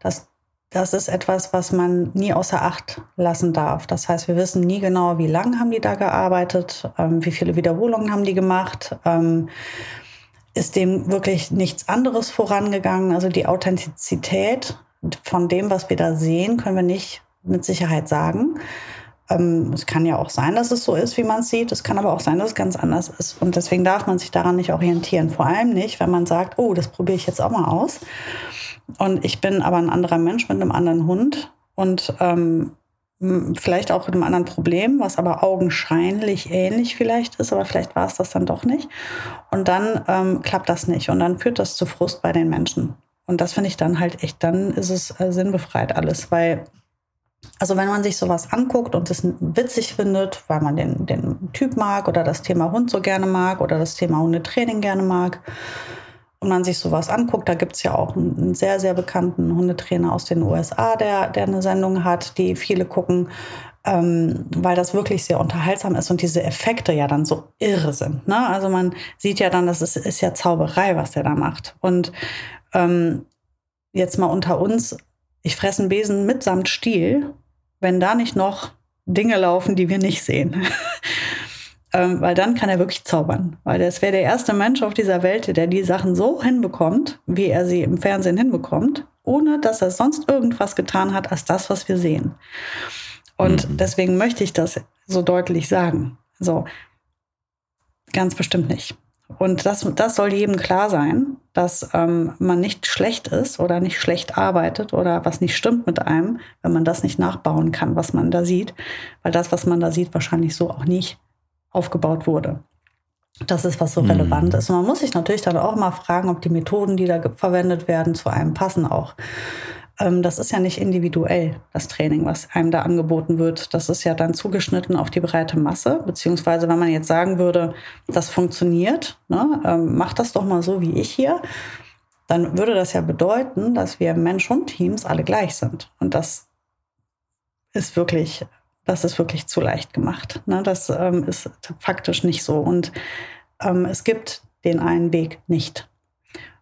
Das das ist etwas, was man nie außer Acht lassen darf. Das heißt, wir wissen nie genau, wie lange haben die da gearbeitet, ähm, wie viele Wiederholungen haben die gemacht. Ähm, ist dem wirklich nichts anderes vorangegangen? Also die Authentizität von dem, was wir da sehen, können wir nicht mit Sicherheit sagen. Ähm, es kann ja auch sein, dass es so ist, wie man es sieht. Es kann aber auch sein, dass es ganz anders ist. Und deswegen darf man sich daran nicht orientieren. Vor allem nicht, wenn man sagt, oh, das probiere ich jetzt auch mal aus. Und ich bin aber ein anderer Mensch mit einem anderen Hund und ähm, vielleicht auch mit einem anderen Problem, was aber augenscheinlich ähnlich vielleicht ist, aber vielleicht war es das dann doch nicht. Und dann ähm, klappt das nicht und dann führt das zu Frust bei den Menschen. Und das finde ich dann halt echt, dann ist es äh, sinnbefreit alles, weil also wenn man sich sowas anguckt und es witzig findet, weil man den, den Typ mag oder das Thema Hund so gerne mag oder das Thema Hundetraining gerne mag, und man sich sowas anguckt, da gibt es ja auch einen sehr, sehr bekannten Hundetrainer aus den USA, der, der eine Sendung hat, die viele gucken, ähm, weil das wirklich sehr unterhaltsam ist und diese Effekte ja dann so irre sind. Ne? Also man sieht ja dann, das ist, ist ja Zauberei, was der da macht. Und ähm, jetzt mal unter uns, ich fresse einen Besen mitsamt Stiel, wenn da nicht noch Dinge laufen, die wir nicht sehen. ähm, weil dann kann er wirklich zaubern. Weil das wäre der erste Mensch auf dieser Welt, der die Sachen so hinbekommt, wie er sie im Fernsehen hinbekommt, ohne dass er sonst irgendwas getan hat als das, was wir sehen. Und mhm. deswegen möchte ich das so deutlich sagen. So, ganz bestimmt nicht. Und das, das soll jedem klar sein, dass ähm, man nicht schlecht ist oder nicht schlecht arbeitet oder was nicht stimmt mit einem, wenn man das nicht nachbauen kann, was man da sieht. Weil das, was man da sieht, wahrscheinlich so auch nicht aufgebaut wurde. Das ist, was so relevant mhm. ist. Und man muss sich natürlich dann auch mal fragen, ob die Methoden, die da verwendet werden, zu einem passen auch. Ähm, das ist ja nicht individuell, das Training, was einem da angeboten wird. Das ist ja dann zugeschnitten auf die breite Masse. Beziehungsweise, wenn man jetzt sagen würde, das funktioniert, ne, ähm, macht das doch mal so wie ich hier, dann würde das ja bedeuten, dass wir Mensch-Hund-Teams alle gleich sind. Und das ist wirklich, das ist wirklich zu leicht gemacht. Ne? Das ähm, ist faktisch nicht so. Und ähm, es gibt den einen Weg nicht.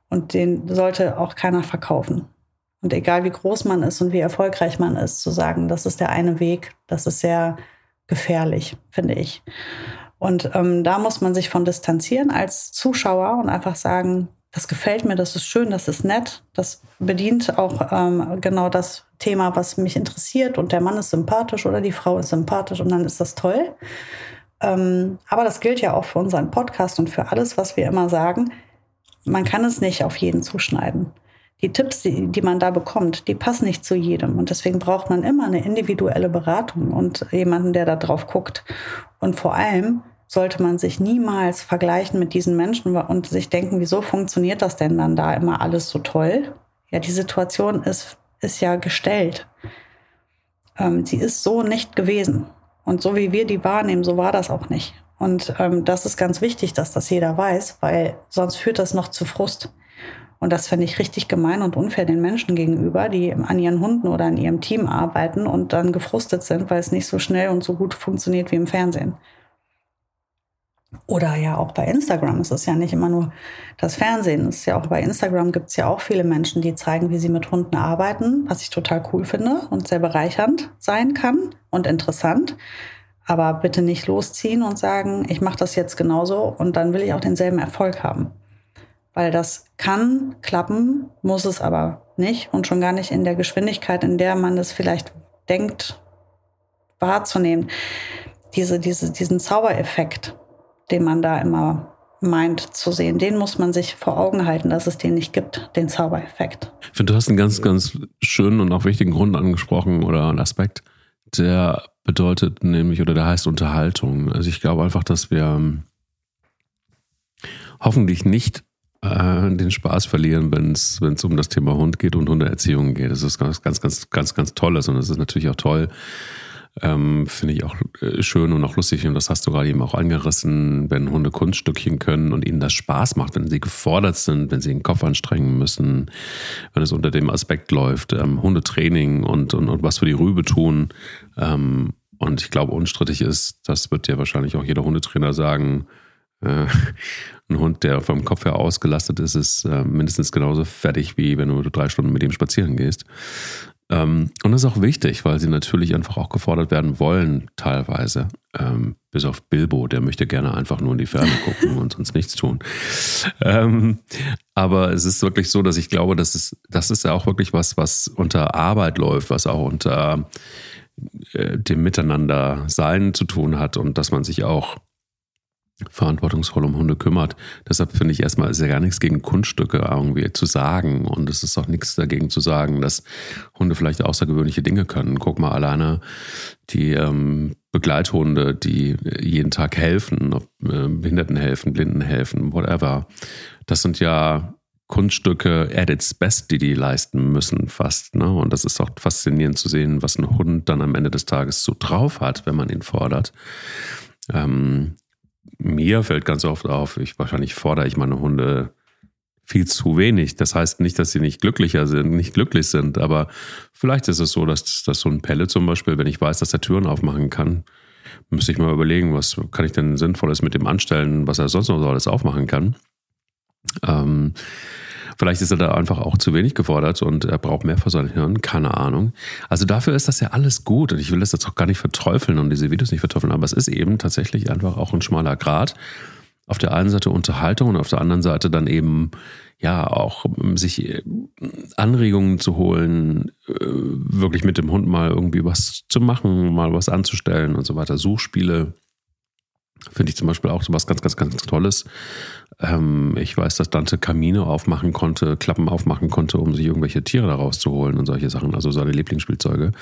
Und den sollte auch keiner verkaufen. Und egal wie groß man ist und wie erfolgreich man ist, zu sagen, das ist der eine Weg, das ist sehr gefährlich, finde ich. Und ähm, da muss man sich von distanzieren als Zuschauer und einfach sagen, das gefällt mir, das ist schön, das ist nett, das bedient auch ähm, genau das Thema, was mich interessiert und der Mann ist sympathisch oder die Frau ist sympathisch und dann ist das toll. Ähm, aber das gilt ja auch für unseren Podcast und für alles, was wir immer sagen. Man kann es nicht auf jeden zuschneiden die Tipps, die, die man da bekommt, die passen nicht zu jedem. Und deswegen braucht man immer eine individuelle Beratung und jemanden, der da drauf guckt. Und vor allem sollte man sich niemals vergleichen mit diesen Menschen und sich denken, wieso funktioniert das denn dann da immer alles so toll? Ja, die Situation ist, ist ja gestellt. Ähm, sie ist so nicht gewesen. Und so wie wir die wahrnehmen, so war das auch nicht. Und ähm, das ist ganz wichtig, dass das jeder weiß, weil sonst führt das noch zu Frust. Und das finde ich richtig gemein und unfair den Menschen gegenüber, die an ihren Hunden oder an ihrem Team arbeiten und dann gefrustet sind, weil es nicht so schnell und so gut funktioniert wie im Fernsehen. Oder ja auch bei Instagram. Es ist ja nicht immer nur das Fernsehen. Es ist ja auch bei Instagram gibt es ja auch viele Menschen, die zeigen, wie sie mit Hunden arbeiten, was ich total cool finde und sehr bereichernd sein kann und interessant. Aber bitte nicht losziehen und sagen, ich mache das jetzt genauso und dann will ich auch denselben Erfolg haben weil das kann klappen, muss es aber nicht und schon gar nicht in der Geschwindigkeit, in der man es vielleicht denkt wahrzunehmen. Diese, diese, diesen Zaubereffekt, den man da immer meint zu sehen, den muss man sich vor Augen halten, dass es den nicht gibt, den Zaubereffekt.
Ich finde, du hast einen ganz, ganz schönen und auch wichtigen Grund angesprochen oder einen Aspekt, der bedeutet nämlich oder der heißt Unterhaltung. Also ich glaube einfach, dass wir ähm, hoffentlich nicht äh, den Spaß verlieren, wenn es um das Thema Hund geht und Hundeerziehung geht. Das ist ganz, ganz, ganz, ganz, ganz Tolles und es ist natürlich auch toll. Ähm, Finde ich auch äh, schön und auch lustig. Und das hast du gerade eben auch angerissen, wenn Hunde Kunststückchen können und ihnen das Spaß macht, wenn sie gefordert sind, wenn sie den Kopf anstrengen müssen, wenn es unter dem Aspekt läuft, ähm, Hundetraining und, und, und was für die Rübe tun. Ähm, und ich glaube, unstrittig ist, das wird dir wahrscheinlich auch jeder Hundetrainer sagen, äh, ein Hund, der vom Kopf her ausgelastet ist, ist äh, mindestens genauso fertig, wie wenn du drei Stunden mit ihm spazieren gehst. Ähm, und das ist auch wichtig, weil sie natürlich einfach auch gefordert werden wollen, teilweise. Ähm, bis auf Bilbo, der möchte gerne einfach nur in die Ferne gucken und sonst nichts tun. Ähm, aber es ist wirklich so, dass ich glaube, das ist, das ist ja auch wirklich was, was unter Arbeit läuft, was auch unter äh, dem Miteinander sein zu tun hat und dass man sich auch verantwortungsvoll um Hunde kümmert. Deshalb finde ich erstmal ist ja gar nichts gegen Kunststücke irgendwie zu sagen und es ist auch nichts dagegen zu sagen, dass Hunde vielleicht außergewöhnliche Dinge können. Guck mal alleine die ähm, Begleithunde, die jeden Tag helfen, ob äh, Behinderten helfen, Blinden helfen, whatever. Das sind ja Kunststücke at its best, die die leisten müssen fast. Ne? Und das ist auch faszinierend zu sehen, was ein Hund dann am Ende des Tages so drauf hat, wenn man ihn fordert. Ähm, mir fällt ganz oft auf, ich wahrscheinlich fordere ich meine Hunde viel zu wenig. Das heißt nicht, dass sie nicht glücklicher sind, nicht glücklich sind, aber vielleicht ist es so, dass, dass so ein Pelle zum Beispiel, wenn ich weiß, dass er Türen aufmachen kann, müsste ich mal überlegen, was kann ich denn Sinnvolles mit dem anstellen, was er sonst noch so alles aufmachen kann. Ähm, Vielleicht ist er da einfach auch zu wenig gefordert und er braucht mehr für sein Hirn, keine Ahnung. Also dafür ist das ja alles gut und ich will das jetzt auch gar nicht verteufeln und diese Videos nicht verteufeln, aber es ist eben tatsächlich einfach auch ein schmaler Grad. Auf der einen Seite Unterhaltung und auf der anderen Seite dann eben ja auch sich äh, Anregungen zu holen, äh, wirklich mit dem Hund mal irgendwie was zu machen, mal was anzustellen und so weiter. Suchspiele finde ich zum Beispiel auch so was ganz, ganz, ganz Tolles. Ähm, ich weiß, dass Dante Kamine aufmachen konnte, Klappen aufmachen konnte, um sich irgendwelche Tiere daraus zu holen und solche Sachen, also seine Lieblingsspielzeuge.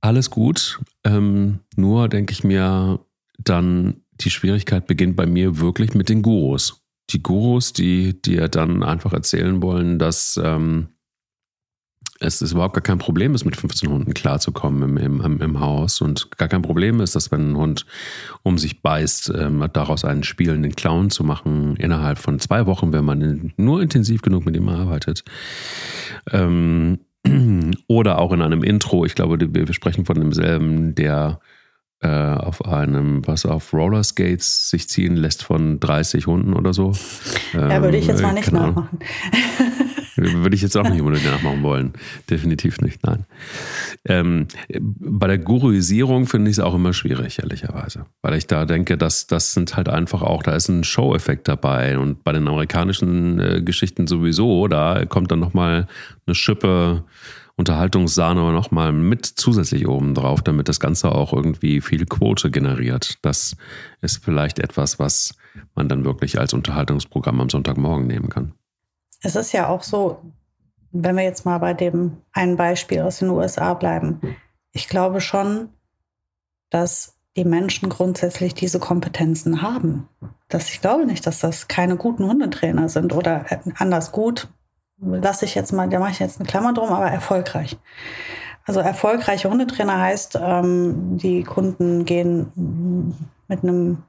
Alles gut. Ähm, nur denke ich mir, dann die Schwierigkeit beginnt bei mir wirklich mit den Gurus. Die Gurus, die dir dann einfach erzählen wollen, dass ähm, es ist überhaupt gar kein Problem ist, mit 15 Hunden klarzukommen im, im, im, Haus und gar kein Problem ist, dass wenn ein Hund um sich beißt, ähm, daraus einen spielenden Clown zu machen innerhalb von zwei Wochen, wenn man nur intensiv genug mit ihm arbeitet. Ähm, oder auch in einem Intro, ich glaube, wir sprechen von demselben, der äh, auf einem, was auf Rollerskates sich ziehen lässt von 30 Hunden oder so.
Ja, würde ich jetzt mal ähm, nicht nachmachen.
Würde ich jetzt auch nicht unbedingt nachmachen wollen. Definitiv nicht, nein. Ähm, bei der Guruisierung finde ich es auch immer schwierig, ehrlicherweise. Weil ich da denke, dass das sind halt einfach auch, da ist ein Show-Effekt dabei. Und bei den amerikanischen äh, Geschichten sowieso, da kommt dann nochmal eine Schippe Unterhaltungssahne nochmal mit zusätzlich oben drauf, damit das Ganze auch irgendwie viel Quote generiert. Das ist vielleicht etwas, was man dann wirklich als Unterhaltungsprogramm am Sonntagmorgen nehmen kann
es ist ja auch so, wenn wir jetzt mal bei dem einen Beispiel aus den USA bleiben, ich glaube schon, dass die Menschen grundsätzlich diese Kompetenzen haben. Dass ich glaube nicht, dass das keine guten Hundetrainer sind oder anders gut, lasse ich jetzt mal, da mache ich jetzt eine Klammer drum, aber erfolgreich. Also erfolgreiche Hundetrainer heißt, ähm, die Kunden gehen mit einem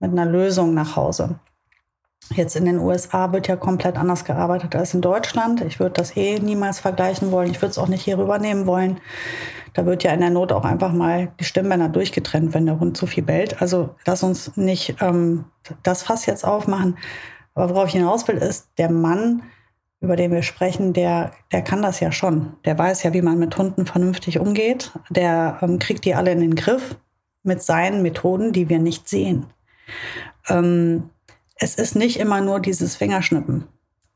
mit einer Lösung nach Hause. Jetzt in den USA wird ja komplett anders gearbeitet als in Deutschland. Ich würde das eh niemals vergleichen wollen. Ich würde es auch nicht hier rübernehmen wollen. Da wird ja in der Not auch einfach mal die Stimmbänder durchgetrennt, wenn der Hund zu viel bellt. Also lass uns nicht ähm, das Fass jetzt aufmachen. Aber worauf ich hinaus will, ist, der Mann, über den wir sprechen, der, der kann das ja schon. Der weiß ja, wie man mit Hunden vernünftig umgeht. Der ähm, kriegt die alle in den Griff mit seinen Methoden, die wir nicht sehen. Ähm, es ist nicht immer nur dieses Fingerschnippen.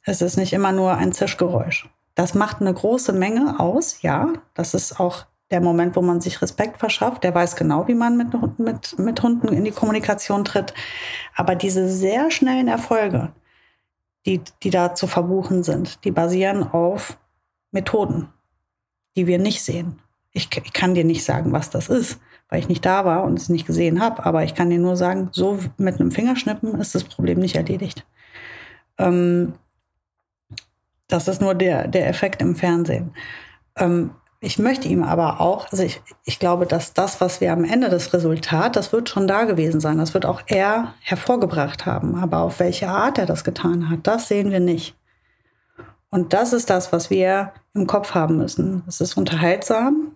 Es ist nicht immer nur ein Zischgeräusch. Das macht eine große Menge aus, ja. Das ist auch der Moment, wo man sich Respekt verschafft. Der weiß genau, wie man mit, mit, mit Hunden in die Kommunikation tritt. Aber diese sehr schnellen Erfolge, die, die da zu verbuchen sind, die basieren auf Methoden, die wir nicht sehen. Ich, ich kann dir nicht sagen, was das ist weil ich nicht da war und es nicht gesehen habe. Aber ich kann dir nur sagen, so mit einem Fingerschnippen ist das Problem nicht erledigt. Ähm, das ist nur der, der Effekt im Fernsehen. Ähm, ich möchte ihm aber auch, also ich, ich glaube, dass das, was wir am Ende des Resultats, das wird schon da gewesen sein. Das wird auch er hervorgebracht haben. Aber auf welche Art er das getan hat, das sehen wir nicht. Und das ist das, was wir im Kopf haben müssen. Es ist unterhaltsam,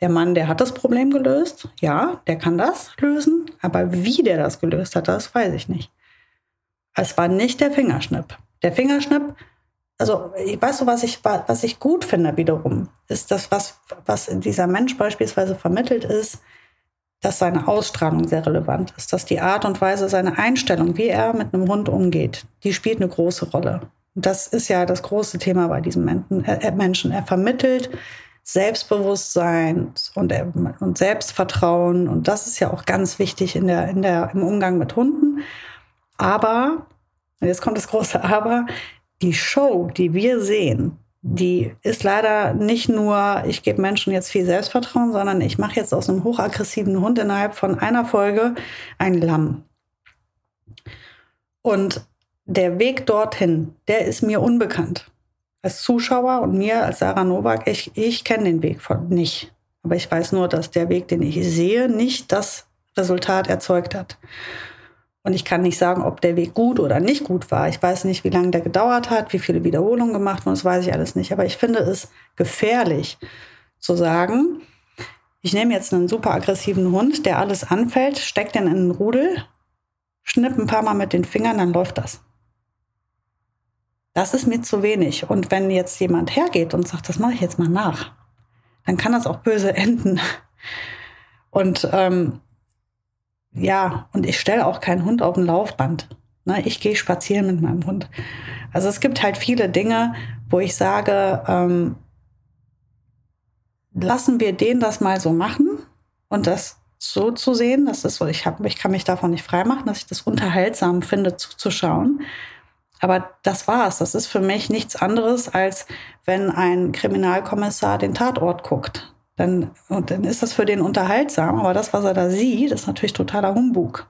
der Mann, der hat das Problem gelöst. Ja, der kann das lösen. Aber wie der das gelöst hat, das weiß ich nicht. Es war nicht der Fingerschnipp. Der Fingerschnipp, also weißt du, was ich, was ich gut finde wiederum, ist das, was, was dieser Mensch beispielsweise vermittelt ist, dass seine Ausstrahlung sehr relevant ist, dass die Art und Weise, seine Einstellung, wie er mit einem Hund umgeht, die spielt eine große Rolle. Das ist ja das große Thema bei diesem Menschen. Er vermittelt Selbstbewusstsein und, und Selbstvertrauen. Und das ist ja auch ganz wichtig in der, in der, im Umgang mit Hunden. Aber, jetzt kommt das große Aber, die Show, die wir sehen, die ist leider nicht nur, ich gebe Menschen jetzt viel Selbstvertrauen, sondern ich mache jetzt aus einem hochaggressiven Hund innerhalb von einer Folge ein Lamm. Und der Weg dorthin, der ist mir unbekannt als Zuschauer und mir als Sarah Novak, ich, ich kenne den Weg von nicht. Aber ich weiß nur, dass der Weg, den ich sehe, nicht das Resultat erzeugt hat. Und ich kann nicht sagen, ob der Weg gut oder nicht gut war. Ich weiß nicht, wie lange der gedauert hat, wie viele Wiederholungen gemacht wurden, das weiß ich alles nicht. Aber ich finde es gefährlich zu sagen, ich nehme jetzt einen super aggressiven Hund, der alles anfällt, steckt den in einen Rudel, schnipp ein paar Mal mit den Fingern, dann läuft das. Das ist mir zu wenig. Und wenn jetzt jemand hergeht und sagt, das mache ich jetzt mal nach, dann kann das auch böse enden. Und ähm, ja, und ich stelle auch keinen Hund auf ein Laufband. Ne, ich gehe spazieren mit meinem Hund. Also es gibt halt viele Dinge, wo ich sage, ähm, lassen wir den das mal so machen und das so zu sehen, das ist so, ich, hab, ich kann mich davon nicht freimachen, dass ich das unterhaltsam finde zuzuschauen. Aber das war's. Das ist für mich nichts anderes, als wenn ein Kriminalkommissar den Tatort guckt. Dann, und dann ist das für den unterhaltsam, aber das, was er da sieht, ist natürlich totaler Humbug.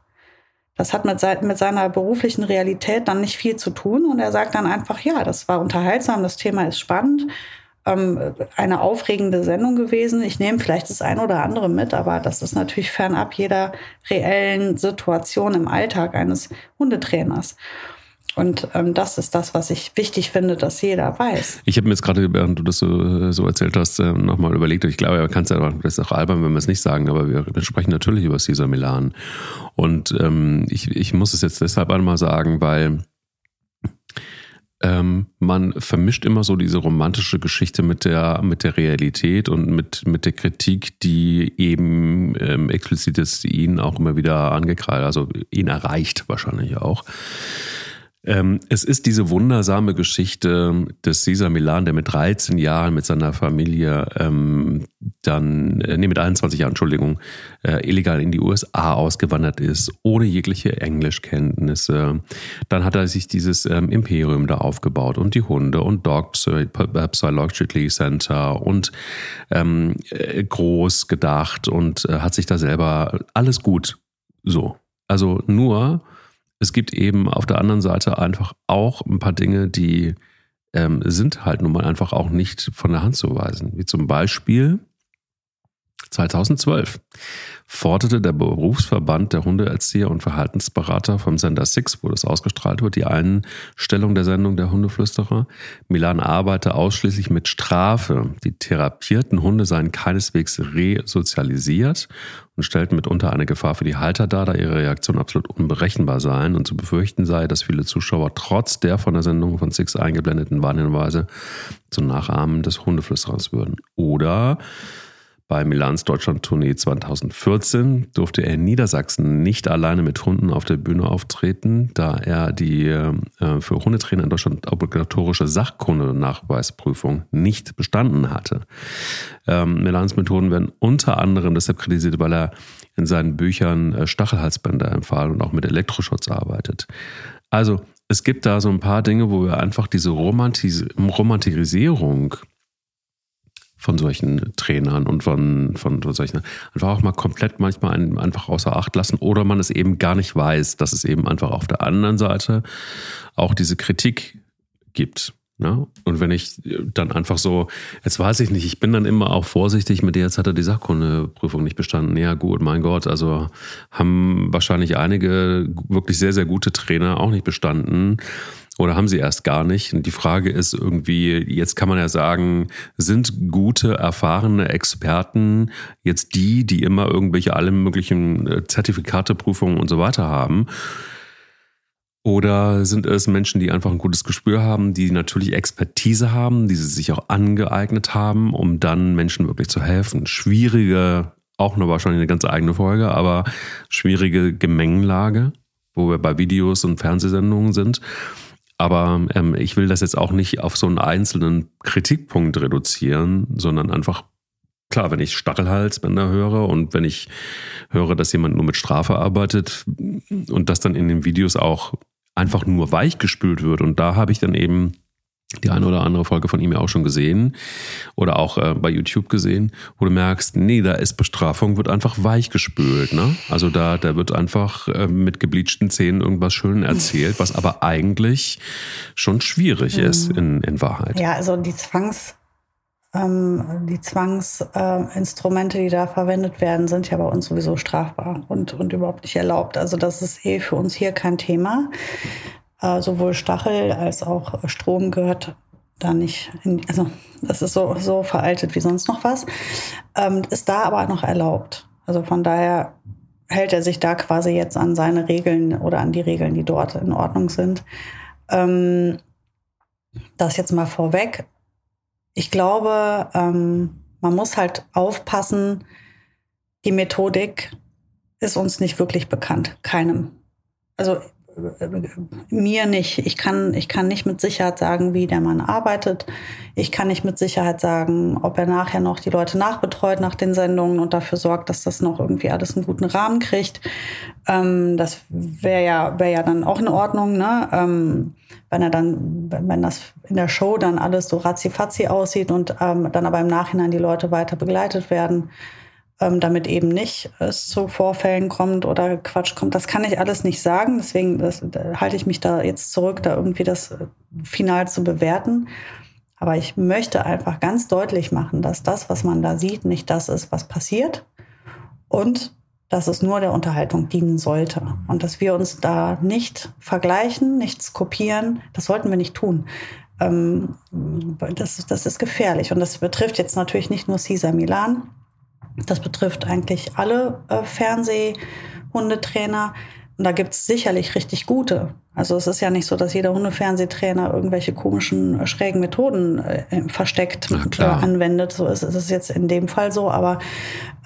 Das hat mit, mit seiner beruflichen Realität dann nicht viel zu tun. Und er sagt dann einfach, ja, das war unterhaltsam, das Thema ist spannend ähm, eine aufregende Sendung gewesen. Ich nehme vielleicht das eine oder andere mit, aber das ist natürlich fernab jeder reellen Situation im Alltag eines Hundetrainers. Und ähm, das ist das, was ich wichtig finde, dass jeder weiß.
Ich habe mir jetzt gerade, während du das so, so erzählt hast, äh, nochmal überlegt. Ich glaube, man kann es ja, das ist auch albern, wenn wir es nicht sagen, aber wir, sprechen natürlich über Cesar Milan. Und ähm, ich, ich muss es jetzt deshalb einmal sagen, weil ähm, man vermischt immer so diese romantische Geschichte mit der, mit der Realität und mit, mit der Kritik, die eben ähm, explizit ist, ihn auch immer wieder angekreidet, also ihn erreicht wahrscheinlich auch. Ähm, es ist diese wundersame Geschichte des Cesar Milan, der mit 13 Jahren mit seiner Familie ähm, dann, äh, nee, mit 21 Jahren, Entschuldigung, äh, illegal in die USA ausgewandert ist, ohne jegliche Englischkenntnisse. Dann hat er sich dieses ähm, Imperium da aufgebaut und die Hunde und Dog Psychologically Center und ähm, äh, groß gedacht und äh, hat sich da selber alles gut so. Also nur es gibt eben auf der anderen Seite einfach auch ein paar Dinge, die ähm, sind halt nun mal einfach auch nicht von der Hand zu weisen. Wie zum Beispiel 2012 forderte der Berufsverband der Hundeerzieher und Verhaltensberater vom Sender Six, wo das ausgestrahlt wird, die Einstellung der Sendung der Hundeflüsterer. Milan arbeite ausschließlich mit Strafe. Die therapierten Hunde seien keineswegs resozialisiert und stellten mitunter eine Gefahr für die Halter dar, da ihre Reaktionen absolut unberechenbar seien und zu befürchten sei, dass viele Zuschauer trotz der von der Sendung von Six eingeblendeten Warnhinweise zum Nachahmen des Hundeflüsterers würden. Oder bei Milans Deutschland-Tournee 2014 durfte er in Niedersachsen nicht alleine mit Hunden auf der Bühne auftreten, da er die äh, für Hundetrainer in Deutschland obligatorische Sachkunde-Nachweisprüfung nicht bestanden hatte. Ähm, Milans Methoden werden unter anderem deshalb kritisiert, weil er in seinen Büchern äh, Stachelhalsbänder empfahl und auch mit Elektroschutz arbeitet. Also es gibt da so ein paar Dinge, wo wir einfach diese Romantis Romantisierung von solchen Trainern und von, von, solchen, einfach auch mal komplett manchmal einen, einfach außer Acht lassen oder man es eben gar nicht weiß, dass es eben einfach auf der anderen Seite auch diese Kritik gibt. Ne? Und wenn ich dann einfach so, jetzt weiß ich nicht, ich bin dann immer auch vorsichtig mit dir, jetzt hat er die Sachkundeprüfung nicht bestanden. Ja, gut, mein Gott, also haben wahrscheinlich einige wirklich sehr, sehr gute Trainer auch nicht bestanden. Oder haben sie erst gar nicht? Und die Frage ist irgendwie, jetzt kann man ja sagen, sind gute, erfahrene Experten jetzt die, die immer irgendwelche alle möglichen äh, Zertifikate, Prüfungen und so weiter haben? Oder sind es Menschen, die einfach ein gutes Gespür haben, die natürlich Expertise haben, die sie sich auch angeeignet haben, um dann Menschen wirklich zu helfen? Schwierige, auch nur wahrscheinlich eine ganz eigene Folge, aber schwierige Gemengenlage, wo wir bei Videos und Fernsehsendungen sind. Aber ähm, ich will das jetzt auch nicht auf so einen einzelnen Kritikpunkt reduzieren, sondern einfach, klar, wenn ich Stachelhalsbänder höre und wenn ich höre, dass jemand nur mit Strafe arbeitet und das dann in den Videos auch einfach nur weichgespült wird. Und da habe ich dann eben die eine oder andere Folge von ihm ja auch schon gesehen oder auch äh, bei YouTube gesehen, wo du merkst, nee, da ist Bestrafung, wird einfach weichgespült. Ne? Also da, da wird einfach äh, mit gebleachten Zähnen irgendwas schön erzählt, was aber eigentlich schon schwierig mhm. ist in, in Wahrheit.
Ja, also die Zwangs, ähm, die Zwangsinstrumente, äh, die da verwendet werden, sind ja bei uns sowieso strafbar und, und überhaupt nicht erlaubt. Also das ist eh für uns hier kein Thema. Äh, sowohl Stachel als auch Strom gehört da nicht, in, also das ist so, so veraltet wie sonst noch was, ähm, ist da aber noch erlaubt. Also von daher hält er sich da quasi jetzt an seine Regeln oder an die Regeln, die dort in Ordnung sind. Ähm, das jetzt mal vorweg. Ich glaube, ähm, man muss halt aufpassen, die Methodik ist uns nicht wirklich bekannt, keinem. Also mir nicht. Ich kann, ich kann nicht mit Sicherheit sagen, wie der Mann arbeitet. Ich kann nicht mit Sicherheit sagen, ob er nachher noch die Leute nachbetreut nach den Sendungen und dafür sorgt, dass das noch irgendwie alles einen guten Rahmen kriegt. Ähm, das wäre ja, wäre ja dann auch in Ordnung, ne? Ähm, wenn er dann, wenn das in der Show dann alles so ratzi aussieht und ähm, dann aber im Nachhinein die Leute weiter begleitet werden. Ähm, damit eben nicht es zu Vorfällen kommt oder Quatsch kommt. Das kann ich alles nicht sagen. Deswegen das, da halte ich mich da jetzt zurück, da irgendwie das äh, final zu bewerten. Aber ich möchte einfach ganz deutlich machen, dass das, was man da sieht, nicht das ist, was passiert. Und dass es nur der Unterhaltung dienen sollte. Und dass wir uns da nicht vergleichen, nichts kopieren, das sollten wir nicht tun. Ähm, das, das ist gefährlich. Und das betrifft jetzt natürlich nicht nur Cesar Milan. Das betrifft eigentlich alle äh, Fernsehhundetrainer. Und da gibt es sicherlich richtig gute. Also es ist ja nicht so, dass jeder Hundefernsehtrainer irgendwelche komischen, äh, schrägen Methoden äh, versteckt äh, anwendet. So ist, ist es jetzt in dem Fall so. Aber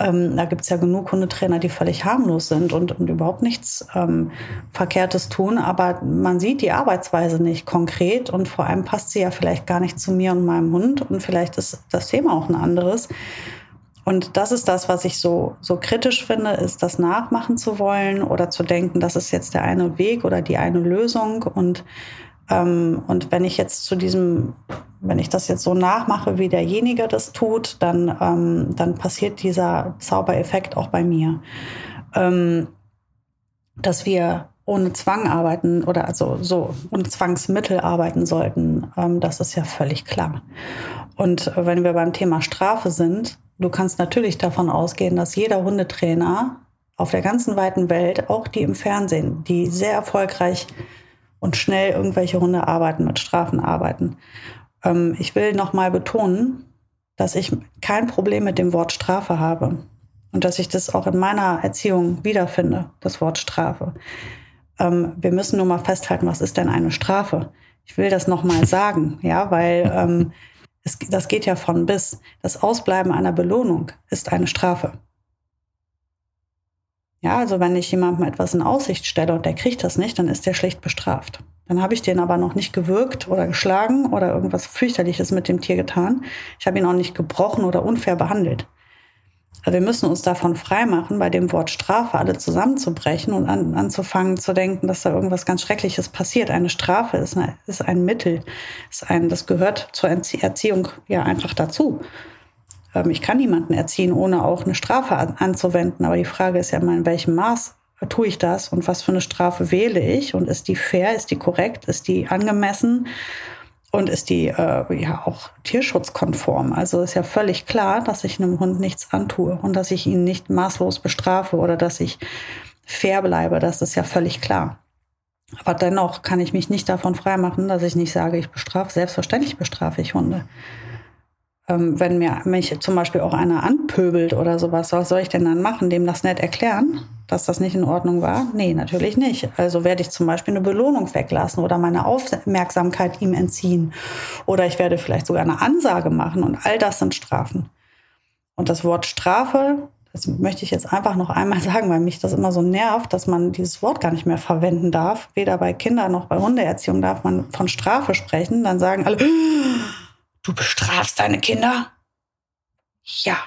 ähm, da gibt es ja genug Hundetrainer, die völlig harmlos sind und, und überhaupt nichts ähm, Verkehrtes tun. Aber man sieht die Arbeitsweise nicht konkret und vor allem passt sie ja vielleicht gar nicht zu mir und meinem Hund. Und vielleicht ist das Thema auch ein anderes. Und das ist das, was ich so, so kritisch finde, ist das nachmachen zu wollen oder zu denken, das ist jetzt der eine Weg oder die eine Lösung. Und, ähm, und wenn ich jetzt zu diesem, wenn ich das jetzt so nachmache, wie derjenige das tut, dann, ähm, dann passiert dieser Zaubereffekt auch bei mir. Ähm, dass wir ohne Zwang arbeiten oder also so ohne Zwangsmittel arbeiten sollten, ähm, das ist ja völlig klar. Und wenn wir beim Thema Strafe sind, Du kannst natürlich davon ausgehen, dass jeder Hundetrainer auf der ganzen weiten Welt, auch die im Fernsehen, die sehr erfolgreich und schnell irgendwelche Hunde arbeiten, mit Strafen arbeiten. Ähm, ich will nochmal betonen, dass ich kein Problem mit dem Wort Strafe habe und dass ich das auch in meiner Erziehung wiederfinde, das Wort Strafe. Ähm, wir müssen nur mal festhalten, was ist denn eine Strafe? Ich will das nochmal sagen, ja, weil ähm, es, das geht ja von bis. Das Ausbleiben einer Belohnung ist eine Strafe. Ja, also wenn ich jemandem etwas in Aussicht stelle und der kriegt das nicht, dann ist der schlecht bestraft. Dann habe ich den aber noch nicht gewürgt oder geschlagen oder irgendwas fürchterliches mit dem Tier getan. Ich habe ihn auch nicht gebrochen oder unfair behandelt. Wir müssen uns davon freimachen, bei dem Wort Strafe alle zusammenzubrechen und an, anzufangen zu denken, dass da irgendwas ganz Schreckliches passiert. Eine Strafe ist, eine, ist ein Mittel, ist ein, das gehört zur Erziehung ja einfach dazu. Ähm, ich kann niemanden erziehen, ohne auch eine Strafe an, anzuwenden. Aber die Frage ist ja immer, in welchem Maß tue ich das und was für eine Strafe wähle ich und ist die fair, ist die korrekt, ist die angemessen? Und ist die äh, ja auch tierschutzkonform. Also ist ja völlig klar, dass ich einem Hund nichts antue und dass ich ihn nicht maßlos bestrafe oder dass ich fair bleibe. Das ist ja völlig klar. Aber dennoch kann ich mich nicht davon freimachen, dass ich nicht sage, ich bestrafe. Selbstverständlich bestrafe ich Hunde. Ähm, wenn mir mich zum Beispiel auch einer anpöbelt oder sowas, was soll ich denn dann machen? Dem das nett erklären? dass das nicht in Ordnung war? Nee, natürlich nicht. Also werde ich zum Beispiel eine Belohnung weglassen oder meine Aufmerksamkeit ihm entziehen. Oder ich werde vielleicht sogar eine Ansage machen und all das sind Strafen. Und das Wort Strafe, das möchte ich jetzt einfach noch einmal sagen, weil mich das immer so nervt, dass man dieses Wort gar nicht mehr verwenden darf. Weder bei Kindern noch bei Hundeerziehung darf man von Strafe sprechen. Dann sagen alle, du bestrafst deine Kinder? Ja,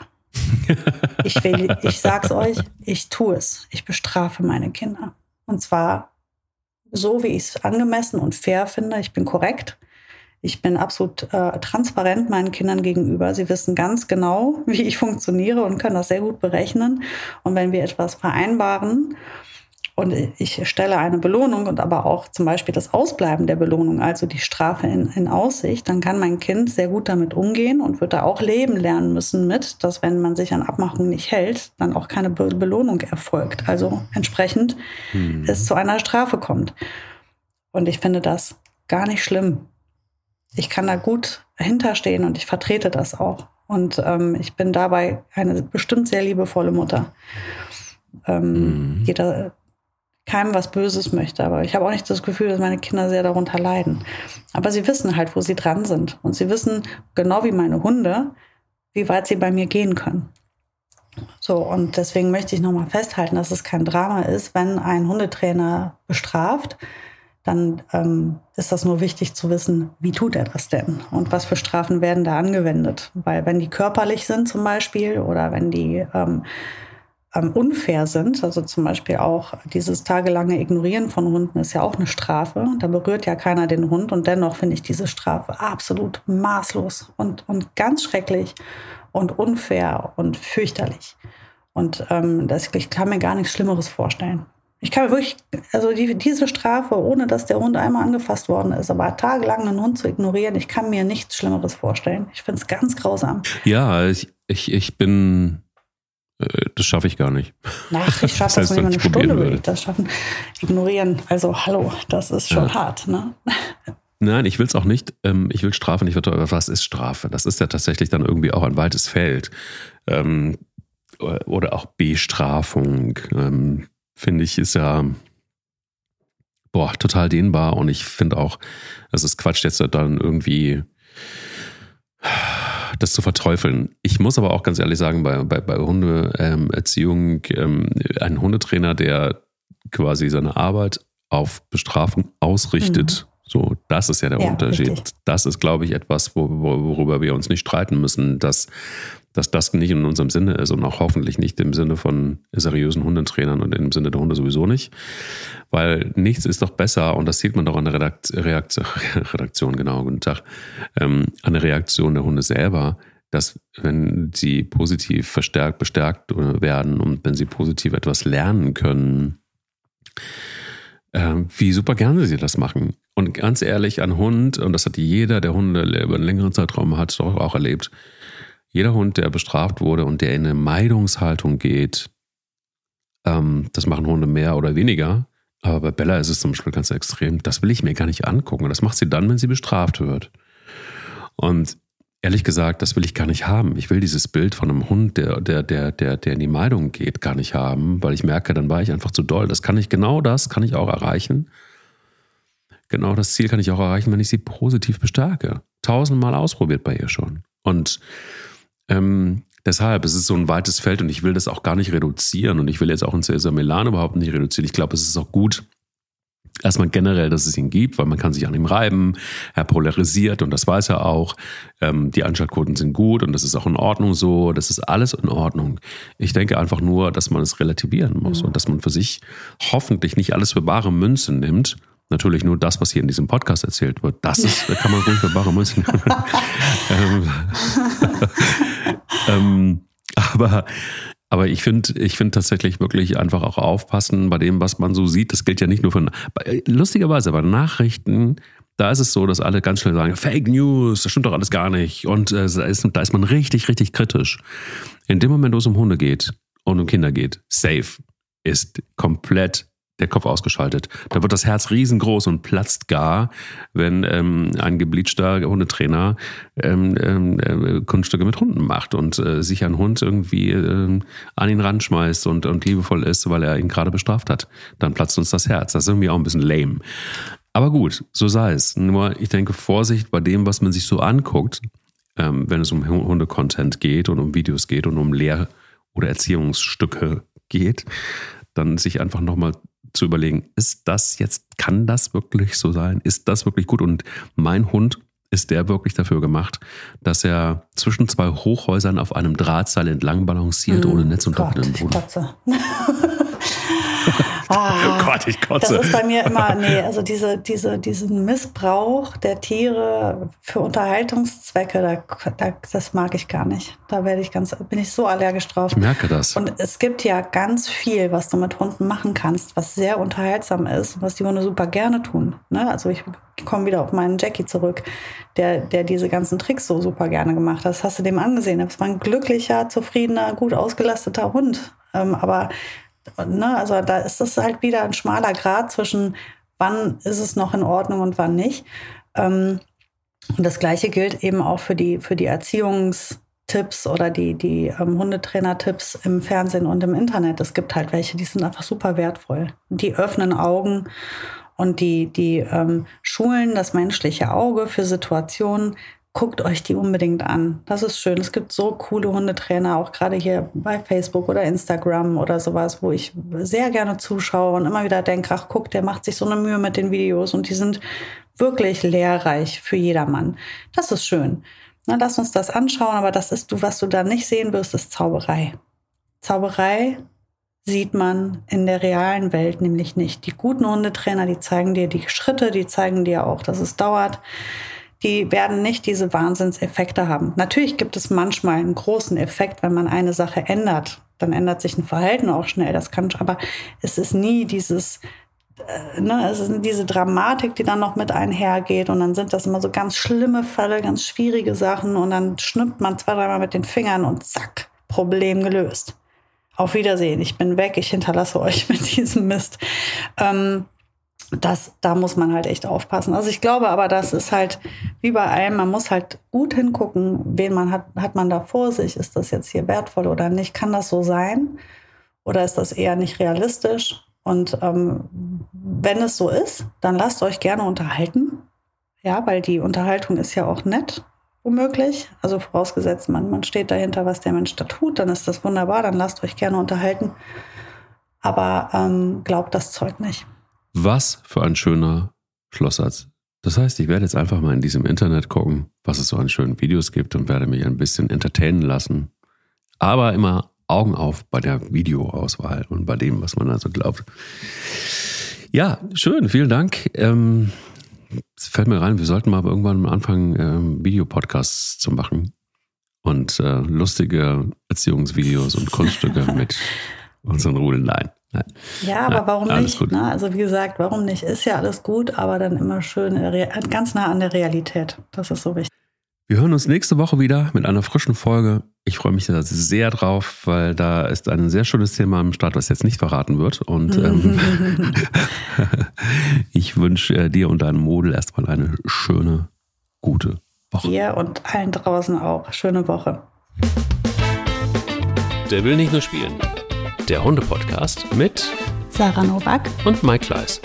ich will, ich sag's euch, ich tue es. Ich bestrafe meine Kinder. Und zwar so, wie ich es angemessen und fair finde. Ich bin korrekt. Ich bin absolut äh, transparent meinen Kindern gegenüber. Sie wissen ganz genau, wie ich funktioniere und können das sehr gut berechnen. Und wenn wir etwas vereinbaren und ich stelle eine Belohnung und aber auch zum Beispiel das Ausbleiben der Belohnung, also die Strafe in, in Aussicht, dann kann mein Kind sehr gut damit umgehen und wird da auch leben lernen müssen mit, dass wenn man sich an Abmachungen nicht hält, dann auch keine Be Belohnung erfolgt. Also entsprechend hm. es zu einer Strafe kommt. Und ich finde das gar nicht schlimm. Ich kann da gut hinterstehen und ich vertrete das auch. Und ähm, ich bin dabei eine bestimmt sehr liebevolle Mutter. Ähm, mhm. Jeder keinem was Böses möchte. Aber ich habe auch nicht das Gefühl, dass meine Kinder sehr darunter leiden. Aber sie wissen halt, wo sie dran sind. Und sie wissen, genau wie meine Hunde, wie weit sie bei mir gehen können. So, und deswegen möchte ich nochmal festhalten, dass es kein Drama ist, wenn ein Hundetrainer bestraft, dann ähm, ist das nur wichtig zu wissen, wie tut er das denn und was für Strafen werden da angewendet. Weil wenn die körperlich sind zum Beispiel oder wenn die ähm, unfair sind. Also zum Beispiel auch dieses tagelange Ignorieren von Hunden ist ja auch eine Strafe. Da berührt ja keiner den Hund und dennoch finde ich diese Strafe absolut maßlos und, und ganz schrecklich und unfair und fürchterlich. Und ähm, das, ich kann mir gar nichts Schlimmeres vorstellen. Ich kann mir wirklich, also die, diese Strafe, ohne dass der Hund einmal angefasst worden ist, aber tagelang einen Hund zu ignorieren, ich kann mir nichts Schlimmeres vorstellen. Ich finde es ganz grausam.
Ja, ich, ich, ich bin, das schaffe ich gar nicht.
Ach, ich schaffe das, das nicht mal eine Stunde, würde ich das schaffen. Ignorieren, also hallo, das ist schon ja. hart, ne?
Nein, ich will es auch nicht. Ähm, ich will Strafe nicht verteuern. Was ist Strafe? Das ist ja tatsächlich dann irgendwie auch ein weites Feld. Ähm, oder auch Bestrafung. Ähm, finde ich, ist ja boah, total dehnbar und ich finde auch, es ist Quatsch, jetzt dann irgendwie das zu verteufeln. Ich muss aber auch ganz ehrlich sagen, bei, bei, bei Hundeerziehung, ähm, ein Hundetrainer, der quasi seine Arbeit auf Bestrafung ausrichtet, mhm. So, das ist ja der ja, Unterschied. Richtig. Das ist, glaube ich, etwas, wo, worüber wir uns nicht streiten müssen, dass, dass das nicht in unserem Sinne ist und auch hoffentlich nicht im Sinne von seriösen Hundetrainern und im Sinne der Hunde sowieso nicht. Weil nichts ist doch besser, und das sieht man doch an der Redakt Reaktion, Redaktion, genau, guten Tag, ähm, an der Reaktion der Hunde selber, dass wenn sie positiv verstärkt, bestärkt werden und wenn sie positiv etwas lernen können, ähm, wie super gerne sie das machen. Und ganz ehrlich, ein Hund, und das hat jeder, der Hunde über einen längeren Zeitraum hat, doch auch erlebt, jeder Hund, der bestraft wurde und der in eine Meidungshaltung geht, ähm, das machen Hunde mehr oder weniger. Aber bei Bella ist es zum Beispiel ganz extrem. Das will ich mir gar nicht angucken. Das macht sie dann, wenn sie bestraft wird. Und ehrlich gesagt, das will ich gar nicht haben. Ich will dieses Bild von einem Hund, der, der, der, der, der in die Meidung geht, gar nicht haben, weil ich merke, dann war ich einfach zu doll. Das kann ich, genau das kann ich auch erreichen. Genau das Ziel kann ich auch erreichen, wenn ich sie positiv bestärke. Tausendmal ausprobiert bei ihr schon. Und ähm, deshalb, es ist so ein weites Feld und ich will das auch gar nicht reduzieren und ich will jetzt auch in Cesar Milan überhaupt nicht reduzieren. Ich glaube, es ist auch gut, Erstmal generell, dass es ihn gibt, weil man kann sich an ihm reiben. Er polarisiert und das weiß er auch. Ähm, die Anschaltquoten sind gut und das ist auch in Ordnung so. Das ist alles in Ordnung. Ich denke einfach nur, dass man es relativieren muss mhm. und dass man für sich hoffentlich nicht alles für bare Münze nimmt. Natürlich nur das, was hier in diesem Podcast erzählt wird. Das ist, kann man ruhig für bare Münze nehmen. ähm, ähm, aber aber ich finde ich finde tatsächlich wirklich einfach auch aufpassen bei dem, was man so sieht. Das gilt ja nicht nur für. Lustigerweise bei Nachrichten, da ist es so, dass alle ganz schnell sagen: Fake News, das stimmt doch alles gar nicht. Und äh, da, ist, da ist man richtig, richtig kritisch. In dem Moment, wo es um Hunde geht und um Kinder geht, safe ist komplett der Kopf ausgeschaltet. Da wird das Herz riesengroß und platzt gar, wenn ähm, ein gebleachter Hundetrainer ähm, ähm, äh, Kunststücke mit Hunden macht und äh, sich ein Hund irgendwie äh, an ihn ranschmeißt und, und liebevoll ist, weil er ihn gerade bestraft hat. Dann platzt uns das Herz. Das ist irgendwie auch ein bisschen lame. Aber gut, so sei es. Nur ich denke, Vorsicht bei dem, was man sich so anguckt, ähm, wenn es um Hundecontent geht und um Videos geht und um Lehr- oder Erziehungsstücke geht, dann sich einfach nochmal zu überlegen, ist das jetzt, kann das wirklich so sein? Ist das wirklich gut? Und mein Hund ist der wirklich dafür gemacht, dass er zwischen zwei Hochhäusern auf einem Drahtseil entlang balanciert, mm, ohne Netz und Gott,
offenem Boden. Ah, oh Gott, ich kotze. Das ist bei mir immer, nee, also diese, diese, diesen Missbrauch der Tiere für Unterhaltungszwecke, da, da, das mag ich gar nicht. Da werde ich ganz, bin ich so allergisch drauf.
Ich merke das.
Und es gibt ja ganz viel, was du mit Hunden machen kannst, was sehr unterhaltsam ist, was die Hunde super gerne tun. Ne? Also ich komme wieder auf meinen Jackie zurück, der, der diese ganzen Tricks so super gerne gemacht hat. Das hast du dem angesehen. Das war ein glücklicher, zufriedener, gut ausgelasteter Hund. Ähm, aber ne, also da ist es halt wieder ein schmaler Grad zwischen, wann ist es noch in Ordnung und wann nicht. Ähm, und das Gleiche gilt eben auch für die, für die Erziehungstipps oder die, die ähm, Hundetrainer-Tipps im Fernsehen und im Internet. Es gibt halt welche, die sind einfach super wertvoll. Die öffnen Augen und die, die ähm, schulen das menschliche Auge für Situationen, guckt euch die unbedingt an. Das ist schön. Es gibt so coole Hundetrainer, auch gerade hier bei Facebook oder Instagram oder sowas, wo ich sehr gerne zuschaue und immer wieder denke, ach guck, der macht sich so eine Mühe mit den Videos und die sind wirklich lehrreich für jedermann. Das ist schön. Na, lass uns das anschauen, aber das ist du, was du da nicht sehen wirst, ist Zauberei. Zauberei sieht man in der realen Welt nämlich nicht. Die guten Hundetrainer, die zeigen dir die Schritte, die zeigen dir auch, dass es dauert die werden nicht diese Wahnsinnseffekte haben. Natürlich gibt es manchmal einen großen Effekt, wenn man eine Sache ändert. Dann ändert sich ein Verhalten auch schnell. Das kann, aber es ist nie dieses, äh, ne, es ist diese Dramatik, die dann noch mit einhergeht. Und dann sind das immer so ganz schlimme Fälle, ganz schwierige Sachen. Und dann schnippt man zwei, dreimal mit den Fingern und zack, Problem gelöst. Auf Wiedersehen, ich bin weg, ich hinterlasse euch mit diesem Mist. Ähm, das, da muss man halt echt aufpassen. Also ich glaube aber, das ist halt wie bei allem, man muss halt gut hingucken, wen man hat, hat man da vor sich. Ist das jetzt hier wertvoll oder nicht? Kann das so sein? Oder ist das eher nicht realistisch? Und ähm, wenn es so ist, dann lasst euch gerne unterhalten. Ja, weil die Unterhaltung ist ja auch nett, womöglich. Also vorausgesetzt, man, man steht dahinter, was der Mensch da tut, dann ist das wunderbar, dann lasst euch gerne unterhalten. Aber ähm, glaubt das Zeug nicht.
Was für ein schöner Schlusssatz. Das heißt, ich werde jetzt einfach mal in diesem Internet gucken, was es so an schönen Videos gibt und werde mich ein bisschen entertainen lassen. Aber immer Augen auf bei der Videoauswahl und bei dem, was man also glaubt. Ja, schön, vielen Dank. Ähm, es fällt mir rein, wir sollten mal irgendwann anfangen, ähm, Videopodcasts zu machen und äh, lustige Erziehungsvideos und Kunststücke mit unseren Rudeln.
Ja, aber ja, warum nicht? Ne? Also wie gesagt, warum nicht? Ist ja alles gut, aber dann immer schön ganz nah an der Realität. Das ist so wichtig.
Wir hören uns nächste Woche wieder mit einer frischen Folge. Ich freue mich sehr drauf, weil da ist ein sehr schönes Thema am Start, was jetzt nicht verraten wird. Und ähm, ich wünsche äh, dir und deinem Model erstmal eine schöne, gute Woche.
Dir und allen draußen auch. Schöne Woche.
Der will nicht nur spielen der Hunde-Podcast mit
Sarah Novak
und Mike Leis.